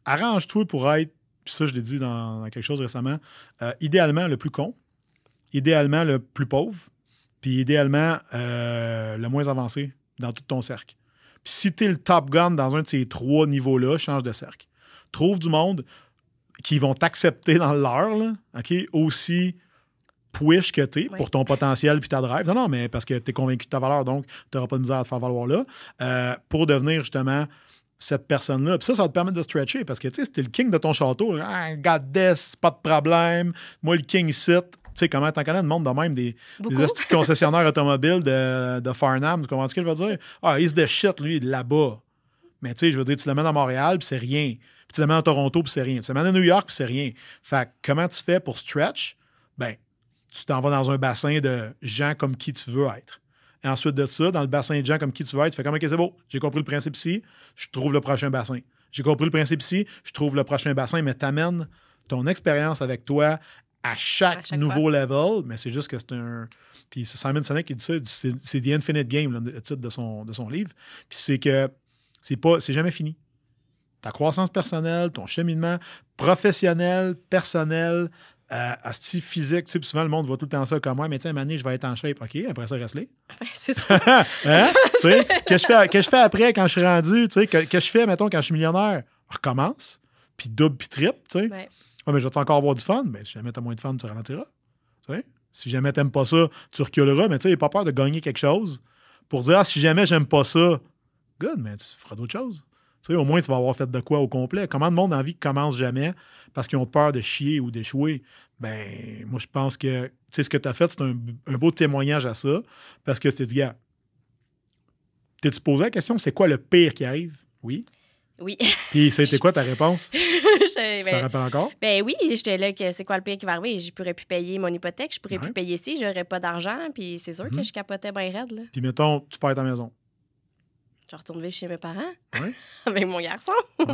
arrange-toi pour être, puis ça, je l'ai dit dans, dans quelque chose récemment, euh, idéalement le plus con, idéalement le plus pauvre, puis idéalement euh, le moins avancé dans tout ton cercle. Puis si tu es le top gun dans un de ces trois niveaux-là, change de cercle. Trouve du monde qui vont t'accepter dans leur, là, OK, aussi push que tu es Ouais. pour ton potentiel puis ta drive. Non, non, mais parce que tu es convaincu de ta valeur, donc tu n'auras pas de misère à te faire valoir là, euh, pour devenir justement cette personne-là. Puis ça, ça va te permettre de stretcher parce que tu sais, c'était le king de ton château. Ah, God this, pas de problème. Moi, le king sit. Tu sais, comment t'en connais de monde de même, des, concessionnaires automobiles de, de Farnham. Tu comprends ce que je veux dire? Ah, he's the shit, lui, là-bas. Mais tu sais, je veux dire, tu l'amènes à Montréal, puis c'est rien. Puis tu l'amènes à Toronto, puis c'est rien. Tu l'amènes à New York, puis c'est rien. Fait que comment tu fais pour stretch? Ben, tu t'en vas dans un bassin de gens comme qui tu veux être. Et ensuite de ça, dans le bassin de gens comme qui tu veux être, tu fais comme, OK, c'est beau, j'ai compris le principe ici, je trouve le prochain bassin. J'ai compris le principe ici, je trouve le prochain bassin, mais t'amènes ton expérience avec toi à chaque, À chaque nouveau level, mais c'est juste que c'est un. Puis c'est Simon Sinek qui dit ça, c'est c'est The Infinite Game, là, le titre de son, de son livre. Puis c'est que c'est pas c'est jamais fini. Ta croissance personnelle, ton cheminement professionnel, personnel, euh, asti physique, tu sais, souvent le monde voit tout le temps ça comme moi, mais tiens, année, je vais être en shape. OK, après ça, reste-les. Ouais, c'est ça. hein? tu sais, que je fais, que je fais après quand je suis rendu, tu sais, que, que je fais, mettons, quand je suis millionnaire, recommence, puis double, puis triple, tu sais. Ouais. Ouais, mais je vais encore avoir du fun? Mais si jamais tu as moins de fun, tu ralentiras. Tu sais? Si jamais tu pas ça, tu reculeras. Mais tu sais, pas peur de gagner quelque chose pour dire ah, si jamais j'aime pas ça, good, mais tu feras d'autres choses. Tu sais, au moins, tu vas avoir fait de quoi au complet. Comment de monde la vie commence jamais parce qu'ils ont peur de chier ou d'échouer? Ben, moi, je pense que tu sais, ce que tu as fait, c'est un, un beau témoignage à ça parce que c'était dit, gars, t'es-tu posé la question, c'est quoi le pire qui arrive? Oui. Oui. Puis, c'était quoi ta réponse? Je- Tu ben, rappelles encore? ben oui, j'étais là que c'est quoi le pire qui va arriver? Je pourrais plus payer mon hypothèque, je pourrais Ouais. plus payer ici, j'aurais pas d'argent, puis c'est sûr Mhm. que je capotais bien raide. Là. Puis, mettons, tu perds ta maison. Je retourne vivre chez mes parents avec mon garçon.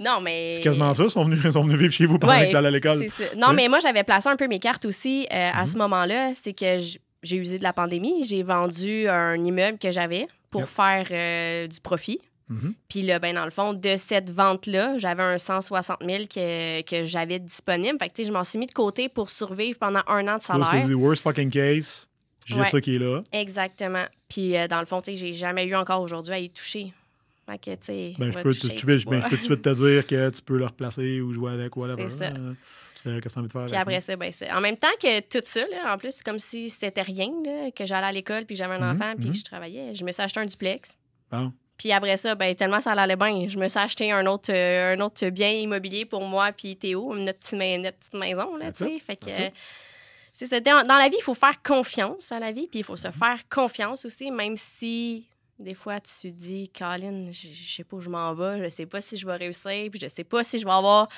Non, mais. C'est quasiment ça. Ils sont venus, ils sont venus vivre chez vous pendant Ouais, que à l'école. Non, Oui. mais moi, j'avais placé un peu mes cartes aussi euh, à Mhm. ce moment-là. C'est que j'ai usé de la pandémie. J'ai vendu un immeuble que j'avais pour Yep. faire euh, du profit. Mhm. Puis là, ben, dans le fond, de cette vente-là, j'avais un 160 000 que, que j'avais disponible. Fait que, tu sais, je m'en suis mis de côté pour survivre pendant un an de salaire. worst fucking case, j'ai Ouais. ça qui est là. Exactement. Puis euh, dans le fond, tu sais, j'ai jamais eu encore aujourd'hui à y toucher. Fait que, tu sais, Ben, je peux, ben, peux tout de suite te dire que tu peux le replacer ou jouer avec, whatever. C'est ça. Euh, Tu verras ce que tu as envie de faire Puis après ça, ben, c'est- en même temps que tout ça, là, en plus, comme si c'était rien, là, que j'allais à l'école, puis j'avais un Mhm, enfant, puis mhm. je travaillais. Je me suis acheté un duplex. Bon. Puis après ça, ben, tellement ça allait bien, je me suis acheté un autre, euh, un autre bien immobilier pour moi puis Théo, notre petite, mai- notre petite maison. Là. Fait que, euh. C'est ça. Dans, dans la vie, il faut faire confiance à la vie, puis il faut se faire confiance aussi, même si des fois tu te dis, Colin, je je sais pas où je m'en vais, je sais pas si je vais réussir, puis je sais pas si je vais avoir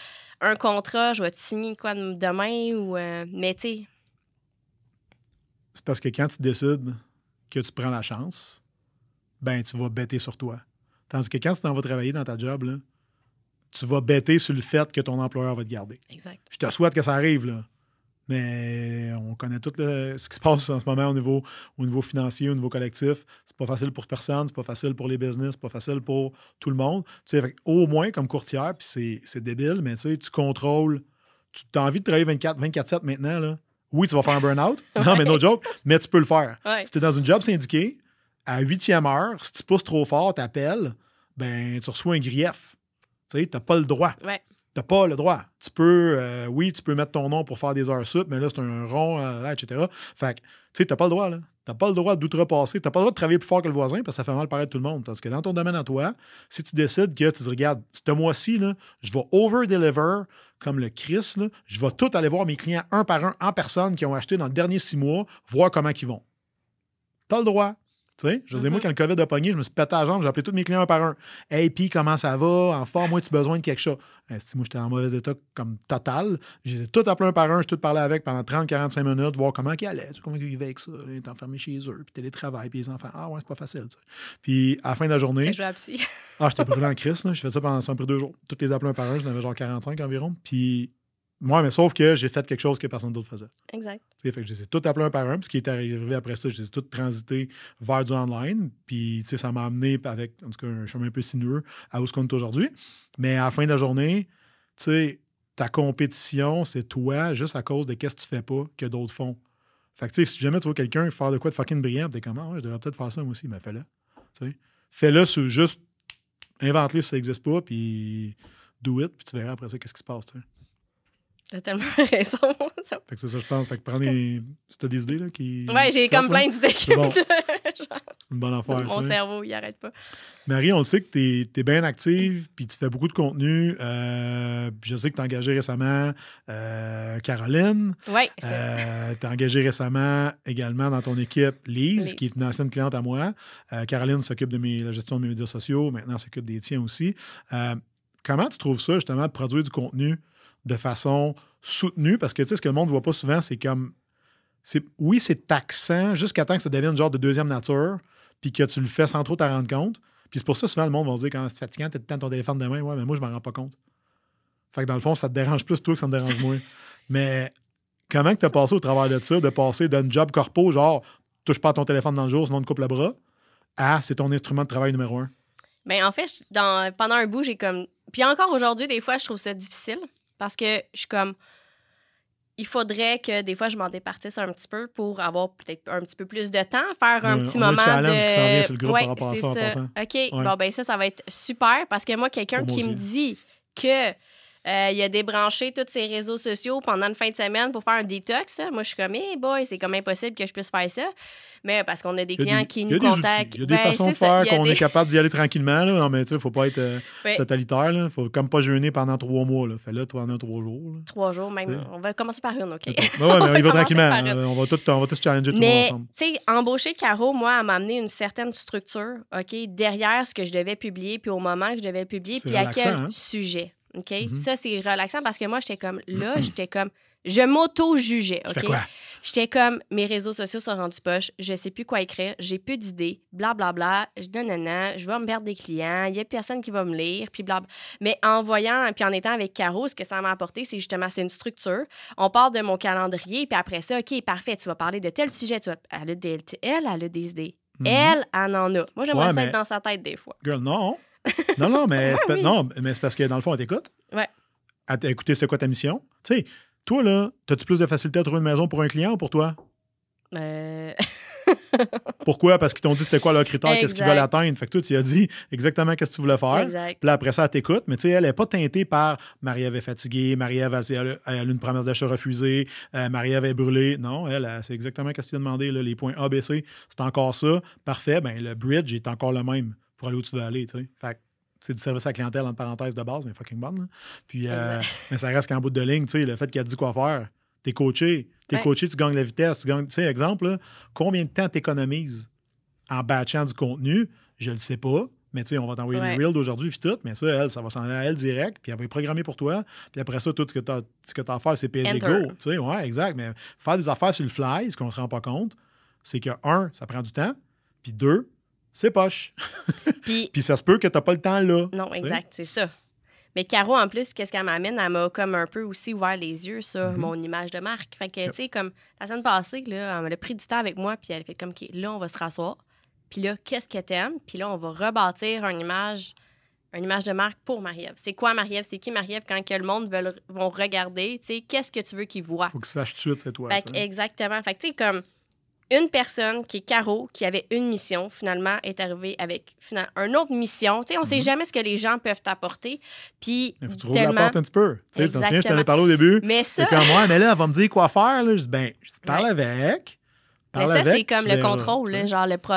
un contrat, je vais te signer quoi de- demain, ou. euh, mais tu sais, C'est parce que quand tu décides que tu prends la chance, ben, tu vas bêter sur toi. Tandis que quand tu t'en vas travailler dans ta job, là, tu vas bêter sur le fait que ton employeur va te garder. exact. Je te souhaite que ça arrive, là. Mais on connaît tout le- ce qui se passe en ce moment au niveau, au niveau financier, au niveau collectif. C'est pas facile pour personne, c'est pas facile pour les business, c'est pas facile pour tout le monde. Tu sais, au moins, comme courtière, puis c'est- débile, mais tu sais, tu contrôles. Tu as envie de travailler 24 24-7 maintenant, là. Oui, tu vas faire un burn-out. Non, mais no joke, mais tu peux le faire. Ouais. Si tu es dans une job syndiquée, à huitième heure, si tu pousses trop fort, tu appelles, ben, tu reçois un grief. Tu sais, pas le droit. Ouais. T'as pas le droit. Tu peux, euh, oui, tu peux mettre ton nom pour faire des heures sup, mais là, c'est un rond, euh, etc. Fait que, tu sais, t'as pas le droit, là. T'as pas le droit d'outrepasser. T'as pas le droit de travailler plus fort que le voisin parce que ça fait mal paraître tout le monde. Parce que dans ton domaine à toi, si tu décides que tu dis, regarde, ce mois-ci, là, je vais over-deliver comme le Chris, je vais tout aller voir mes clients un par un en personne qui ont acheté dans les derniers six mois, voir comment ils vont. T'as le droit. Tu sais, je veux dire, moi, Mhm. quand le COVID a pogné, je me suis pété la jambe, j'ai appelé tous mes clients un par un. Hey, puis comment ça va? En forme, moi, tu as besoin de quelque chose? Eh, si moi, j'étais en mauvais état comme total, j'ai tout appelé un par un, j'ai tout parlé avec pendant 30-45 minutes, voir comment ils allaient, tu sais, comment ils vivaient avec ça. Là, Ils étaient enfermés chez eux, puis télétravail, puis les enfants. Ah ouais, c'est pas facile. tu sais. Puis à la fin de la journée, Fait vais à psy. ah, j'étais brûlé en crise. là. Je fais ça pendant ça pris deux jours. Toutes les appels un par un, j'en avais genre 45 environ. Puis moi, mais sauf que j'ai fait quelque chose que personne d'autre faisait. Exact. Fait que je les ai tous appelés un par un. Puis ce qui est arrivé après ça, je les ai tous transités vers du online. Puis tu sais, ça m'a amené avec, en tout cas, un chemin un peu sinueux à où ce qu'on est aujourd'hui. Mais à la fin de la journée, tu sais, ta compétition, c'est toi juste à cause de qu'est-ce que tu fais pas que d'autres font. Fait que tu sais, si jamais tu vois quelqu'un faire de quoi de fucking brillant, t'es comme, ah ouais, je devrais peut-être faire ça moi aussi, mais fais-le. Tu sais. Fais-le sur juste invente-le si ça n'existe pas, puis do it, puis tu verras après ça qu'est-ce qui se passe. T'as tellement raison. Ça- Fait que c'est ça, je pense. Fait que prends des. Si t'as des idées là, qui. Ouais, j'ai comme plein d'idées qui C'est bon. une bonne affaire. Mon cerveau, il arrête pas. Marie, on le sait que tu es, bien active, puis tu fais beaucoup de contenu. Euh, je sais que tu as engagé récemment euh, Caroline. Ouais, c'est- Euh, tu as engagé récemment également dans ton équipe Lise, Lise. qui est une ancienne cliente à moi. Euh, Caroline s'occupe de mes, la gestion de mes médias sociaux. Maintenant, elle s'occupe des tiens aussi. Comment tu trouves ça, justement, de produire du contenu de façon soutenue? Parce que, tu sais, ce que le monde ne voit pas souvent, c'est comme. c'est Oui, c'est taxant jusqu'à temps que ça devienne genre de deuxième nature, puis que tu le fais sans trop t'en rendre compte. Puis c'est pour ça, souvent, le monde va se dire, quand c'est fatigant, t'as le temps ton téléphone de main. Ouais, mais moi, je m'en rends pas compte. Fait que dans le fond, ça te dérange plus toi que ça me dérange moins. Mais comment que tu as passé au travers de ça, de passer d'un job corpo, genre, touche pas à ton téléphone dans le jour, sinon on te coupe le bras, à c'est ton instrument de travail numéro un? Ben, en fait, dans, pendant un bout, j'ai comme. Puis encore aujourd'hui, des fois, je trouve ça difficile parce que je suis comme. Il faudrait que des fois, je m'en départisse un petit peu pour avoir peut-être un petit peu plus de temps, faire un Ouais, petit moment de. qui vient sur le groupe Ouais, par rapport à c'est ça, en. OK, bon, ben ça, ça va être super parce que moi, quelqu'un qui me dit que. Euh, il a débranché tous ses réseaux sociaux pendant une fin de semaine pour faire un détox. là. Moi, je suis comme, hey boy, c'est comme impossible que je puisse faire ça. Mais parce qu'on a des Il y a clients des- qui y a nous des outils, contactent. Il y a des Ben, façons de ça, faire y qu'on des- est capable d'y aller tranquillement. Là. Non, mais tu sais, il faut pas être euh, totalitaire. Il faut comme pas jeûner pendant trois mois. Là. Fais-le pendant trois jours. là. Trois jours, même. On va commencer par une, OK? Ben ouais, mais il va commencer tranquillement. Euh, On va tous on va tous challenger tout le monde ensemble. tu sais, embaucher Caro, moi, elle m'a amené une certaine structure, OK, derrière ce que je devais publier, puis au moment que je devais publier, puis à quel hein? sujet? OK? Mhm. Ça, c'est relaxant parce que moi, j'étais comme là, j'étais comme. Je m'auto-jugeais. OK? J'étais comme, mes réseaux sociaux sont rendus poches, je sais plus quoi écrire, j'ai plus d'idées, blablabla, je donne nanana, je vais me perdre des clients, il y a personne qui va me lire, puis blabla. Mais en voyant, puis en étant avec Caro, ce que ça m'a apporté, c'est justement, c'est une structure. On part de mon calendrier, puis après ça, OK, parfait, tu vas parler de tel sujet, tu vas... elle, a des, elle, elle a des idées. Elle, elle en a. Moi, j'aimerais Ouais, ça mais- être dans sa tête des fois. Girl, non. Non, non, mais c'est pas- oui. non, mais c'est parce que dans le fond, elle t'écoute. Ouais. Elle t'a écouté, c'est quoi ta mission? Tu sais, toi, là, as-tu plus de facilité à trouver une maison pour un client ou pour toi? Euh, Pourquoi? Parce qu'ils t'ont dit c'était quoi leur critère, qu'est-ce qu'ils veulent atteindre. Fait que toi, tu as dit exactement qu'est-ce que tu voulais faire. exact. Puis là, après ça, elle t'écoute, mais tu sais, elle n'est pas teintée par Marie-Ève est fatiguée, Marie-Ève a- a une promesse d'achat refusée, euh, Marie-Ève est brûlée. Non, elle, c'est exactement ce que tu as demandé, là, les points A, B, C. C'est encore ça. Parfait. Ben, le bridge est encore le même pour aller où tu veux aller, tu sais. Fait que c'est du service à la clientèle, entre parenthèses, de base, mais fucking bonne. là. Puis, euh, mais ça reste qu'en bout de ligne, tu sais, le fait qu'elle dit quoi faire, t'es coaché. T'es Ouais. coaché, tu gagnes la vitesse. Tu gagnes, tu sais, exemple, là, combien de temps t'économises en batchant du contenu? Je le sais pas. Mais tu sais, on va t'envoyer Ouais. les reels d'aujourd'hui puis tout, mais ça, elle, ça va s'en aller à elle direct, puis elle va être programmée pour toi. Puis après ça, tout ce que tu as, ce que as à faire, c'est Enter. go. Tu sais, ouais, exact. Mais faire des affaires sur le fly, ce qu'on se rend pas compte, c'est que, un, ça prend du temps, puis deux, c'est poche. Puis, Puis ça se peut que tu n'as pas le temps là. non, exact, c'est ça. Mais Caro, en plus, qu'est-ce qu'elle m'amène? Elle m'a comme un peu aussi ouvert les yeux sur Mhm. mon image de marque. Fait que, Yep. tu sais, comme la semaine passée, là, elle a pris du temps avec moi, puis elle a fait comme, OK, là, on va se rasseoir. Puis là, qu'est-ce que t'aimes? Puis là, on va rebâtir une image, une image de marque pour Marie-Ève. C'est quoi Marie-Ève? C'est qui Marie-Ève quand que le monde veut, vont regarder? Tu sais, qu'est-ce que tu veux qu'ils voient? Faut que tu saches tout de suite, c'est toi. Fait que, exactement. Fait que, tu sais, comme une personne qui est Caro, qui avait une mission, finalement, est arrivée avec finalement, une autre mission. Tu sais, on sait Mhm. jamais ce que les gens peuvent t'apporter. Puis, Il faut que tu rouvres la tellement. porte un petit peu. Tu sais, je t'en ai parlé au début. Mais ça, C'est comme, ouais, mais là, elle va me dire quoi faire. Là. Je dis, ben, je parle Ouais. avec. Mais ça c'est comme le contrôle, là, genre le pro-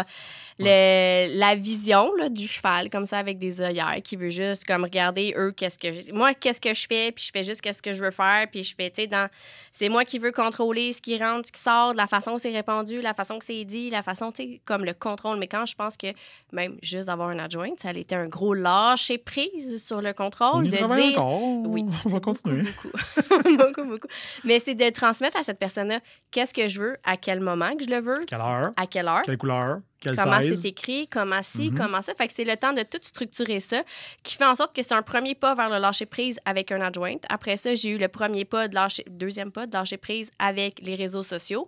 le- la vision là, du cheval, comme ça, avec des œillères, qui veut juste comme regarder eux, qu'est-ce que je... moi, qu'est-ce que je fais, puis je fais juste qu'est-ce que je veux faire, puis je fais, tu sais, dans... c'est moi qui veux contrôler ce qui rentre, ce qui sort, la façon que c'est répandu, la façon que c'est dit, la façon, tu sais, comme le contrôle. Mais quand je pense que même juste d'avoir un adjoint, ça a été un gros lâcher prise sur le On contrôle, y de travaille dire... encore. Oui, on va beaucoup, continuer. Beaucoup, beaucoup, beaucoup. Mais c'est de transmettre à cette personne-là qu'est-ce que je veux, à quel moment que je le veux, Quelle heure, à quelle heure, quelle couleur, quelle comment c'est écrit, comment ci, Mhm. comment ça? Fait que c'est le temps de tout structurer ça qui fait en sorte que c'est un premier pas vers le lâcher prise avec un adjoint. Après ça, j'ai eu le premier pas de lâcher, deuxième pas de lâcher prise avec les réseaux sociaux.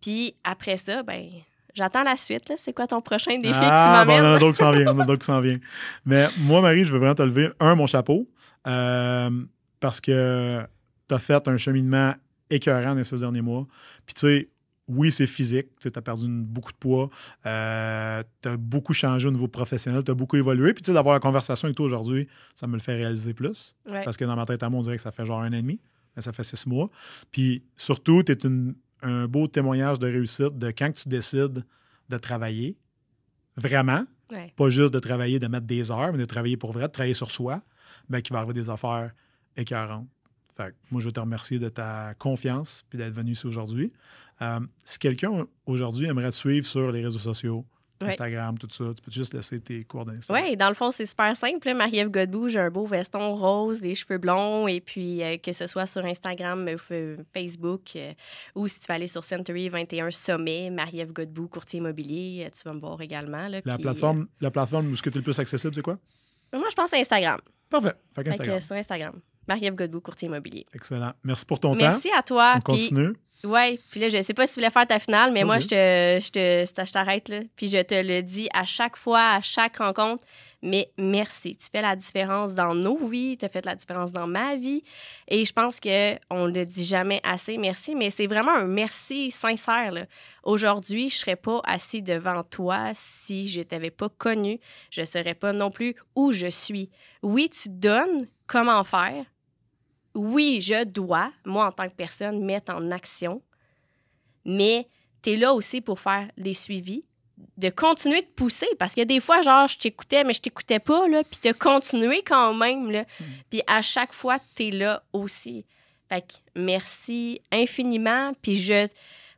Puis après ça, ben j'attends la suite. là. C'est quoi ton prochain défi Ah, que tu bon, on en a d'autres qui s'en viennent. On a d'autres qui s'en viennent. Mais moi, Marie, je veux vraiment te lever, un, mon chapeau, euh, parce que tu as fait un cheminement écœurant dans six derniers mois. Puis, tu sais, oui, c'est physique. Tu as perdu une- beaucoup de poids. tu as beaucoup changé au niveau professionnel. Tu as beaucoup évolué. Puis, tu sais, d'avoir la conversation avec toi aujourd'hui, ça me le fait réaliser plus. Ouais. Parce que dans ma tête à moi, on dirait que ça fait genre un an et demi. Mais ça fait six mois. Puis, surtout, tu es un beau témoignage de réussite de quand tu décides de travailler vraiment, Ouais. pas juste de travailler, de mettre des heures, mais de travailler pour vrai, de travailler sur soi, ben, qui va arriver des affaires écœurantes. Fait que moi, je veux te remercier de ta confiance puis d'être venu ici aujourd'hui. Euh, si quelqu'un aujourd'hui aimerait te suivre sur les réseaux sociaux, Ouais. Instagram, tout ça. Tu peux juste laisser tes coordonnées. Oui, dans le fond, c'est super simple. là. Marie-Ève Godbout, j'ai un beau veston rose, des cheveux blonds, et puis euh, que ce soit sur Instagram, euh, Facebook, euh, ou si tu vas aller sur Century 21 Sommet, Marie-Ève Godbout, courtier immobilier, tu vas me voir également. là. La Puis, plateforme, la plateforme où ce que tu es le plus accessible, c'est quoi? moi, je pense à Instagram. Parfait. Fait Fait qu'Instagram. que sur Instagram. Marie-Ève Godbout, courtier immobilier. Excellent. Merci pour ton Merci à toi. temps. On puis- continue. Ouais, puis là, je sais pas si tu voulais faire ta finale, mais moi, je te, je te, je t'arrête, là. Puis je te le dis à chaque fois, à chaque rencontre, mais merci. Tu fais la différence dans nos vies, tu as fait la différence dans ma vie. Et je pense qu'on ne le dit jamais assez, merci, mais c'est vraiment un merci sincère, là. Aujourd'hui, je serais pas assis devant toi si je t'avais pas connu. Je serais pas non plus où je suis. Oui, tu donnes comment faire, oui, je dois, moi en tant que personne, mettre en action, mais tu es là aussi pour faire des suivis, de continuer de pousser, parce que des fois, genre, je t'écoutais, mais je t'écoutais pas, là, puis de continuer quand même, là. Puis à chaque fois, tu es là aussi. Fait que merci infiniment, puis je...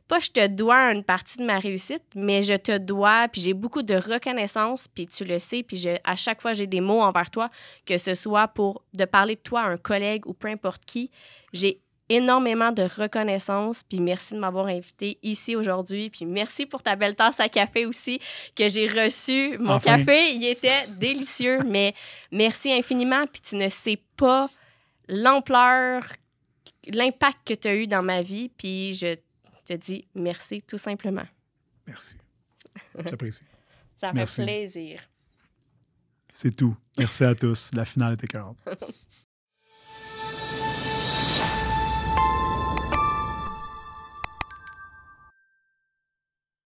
Pas je te dois une partie de ma réussite, mais je te dois, puis j'ai beaucoup de reconnaissance, puis tu le sais, puis je, à chaque fois, j'ai des mots envers toi, que ce soit pour de parler de toi à un collègue ou peu importe qui. J'ai énormément de reconnaissance, puis merci de m'avoir invité ici aujourd'hui, puis merci pour ta belle tasse à café aussi que j'ai reçue. Mon Enfin. café, il était délicieux, mais merci infiniment, puis tu ne sais pas l'ampleur, l'impact que tu as eu dans ma vie, puis je te dis merci tout simplement. Merci. J'apprécie. Ça fait Merci. plaisir. C'est tout. Merci à tous. La finale était 40.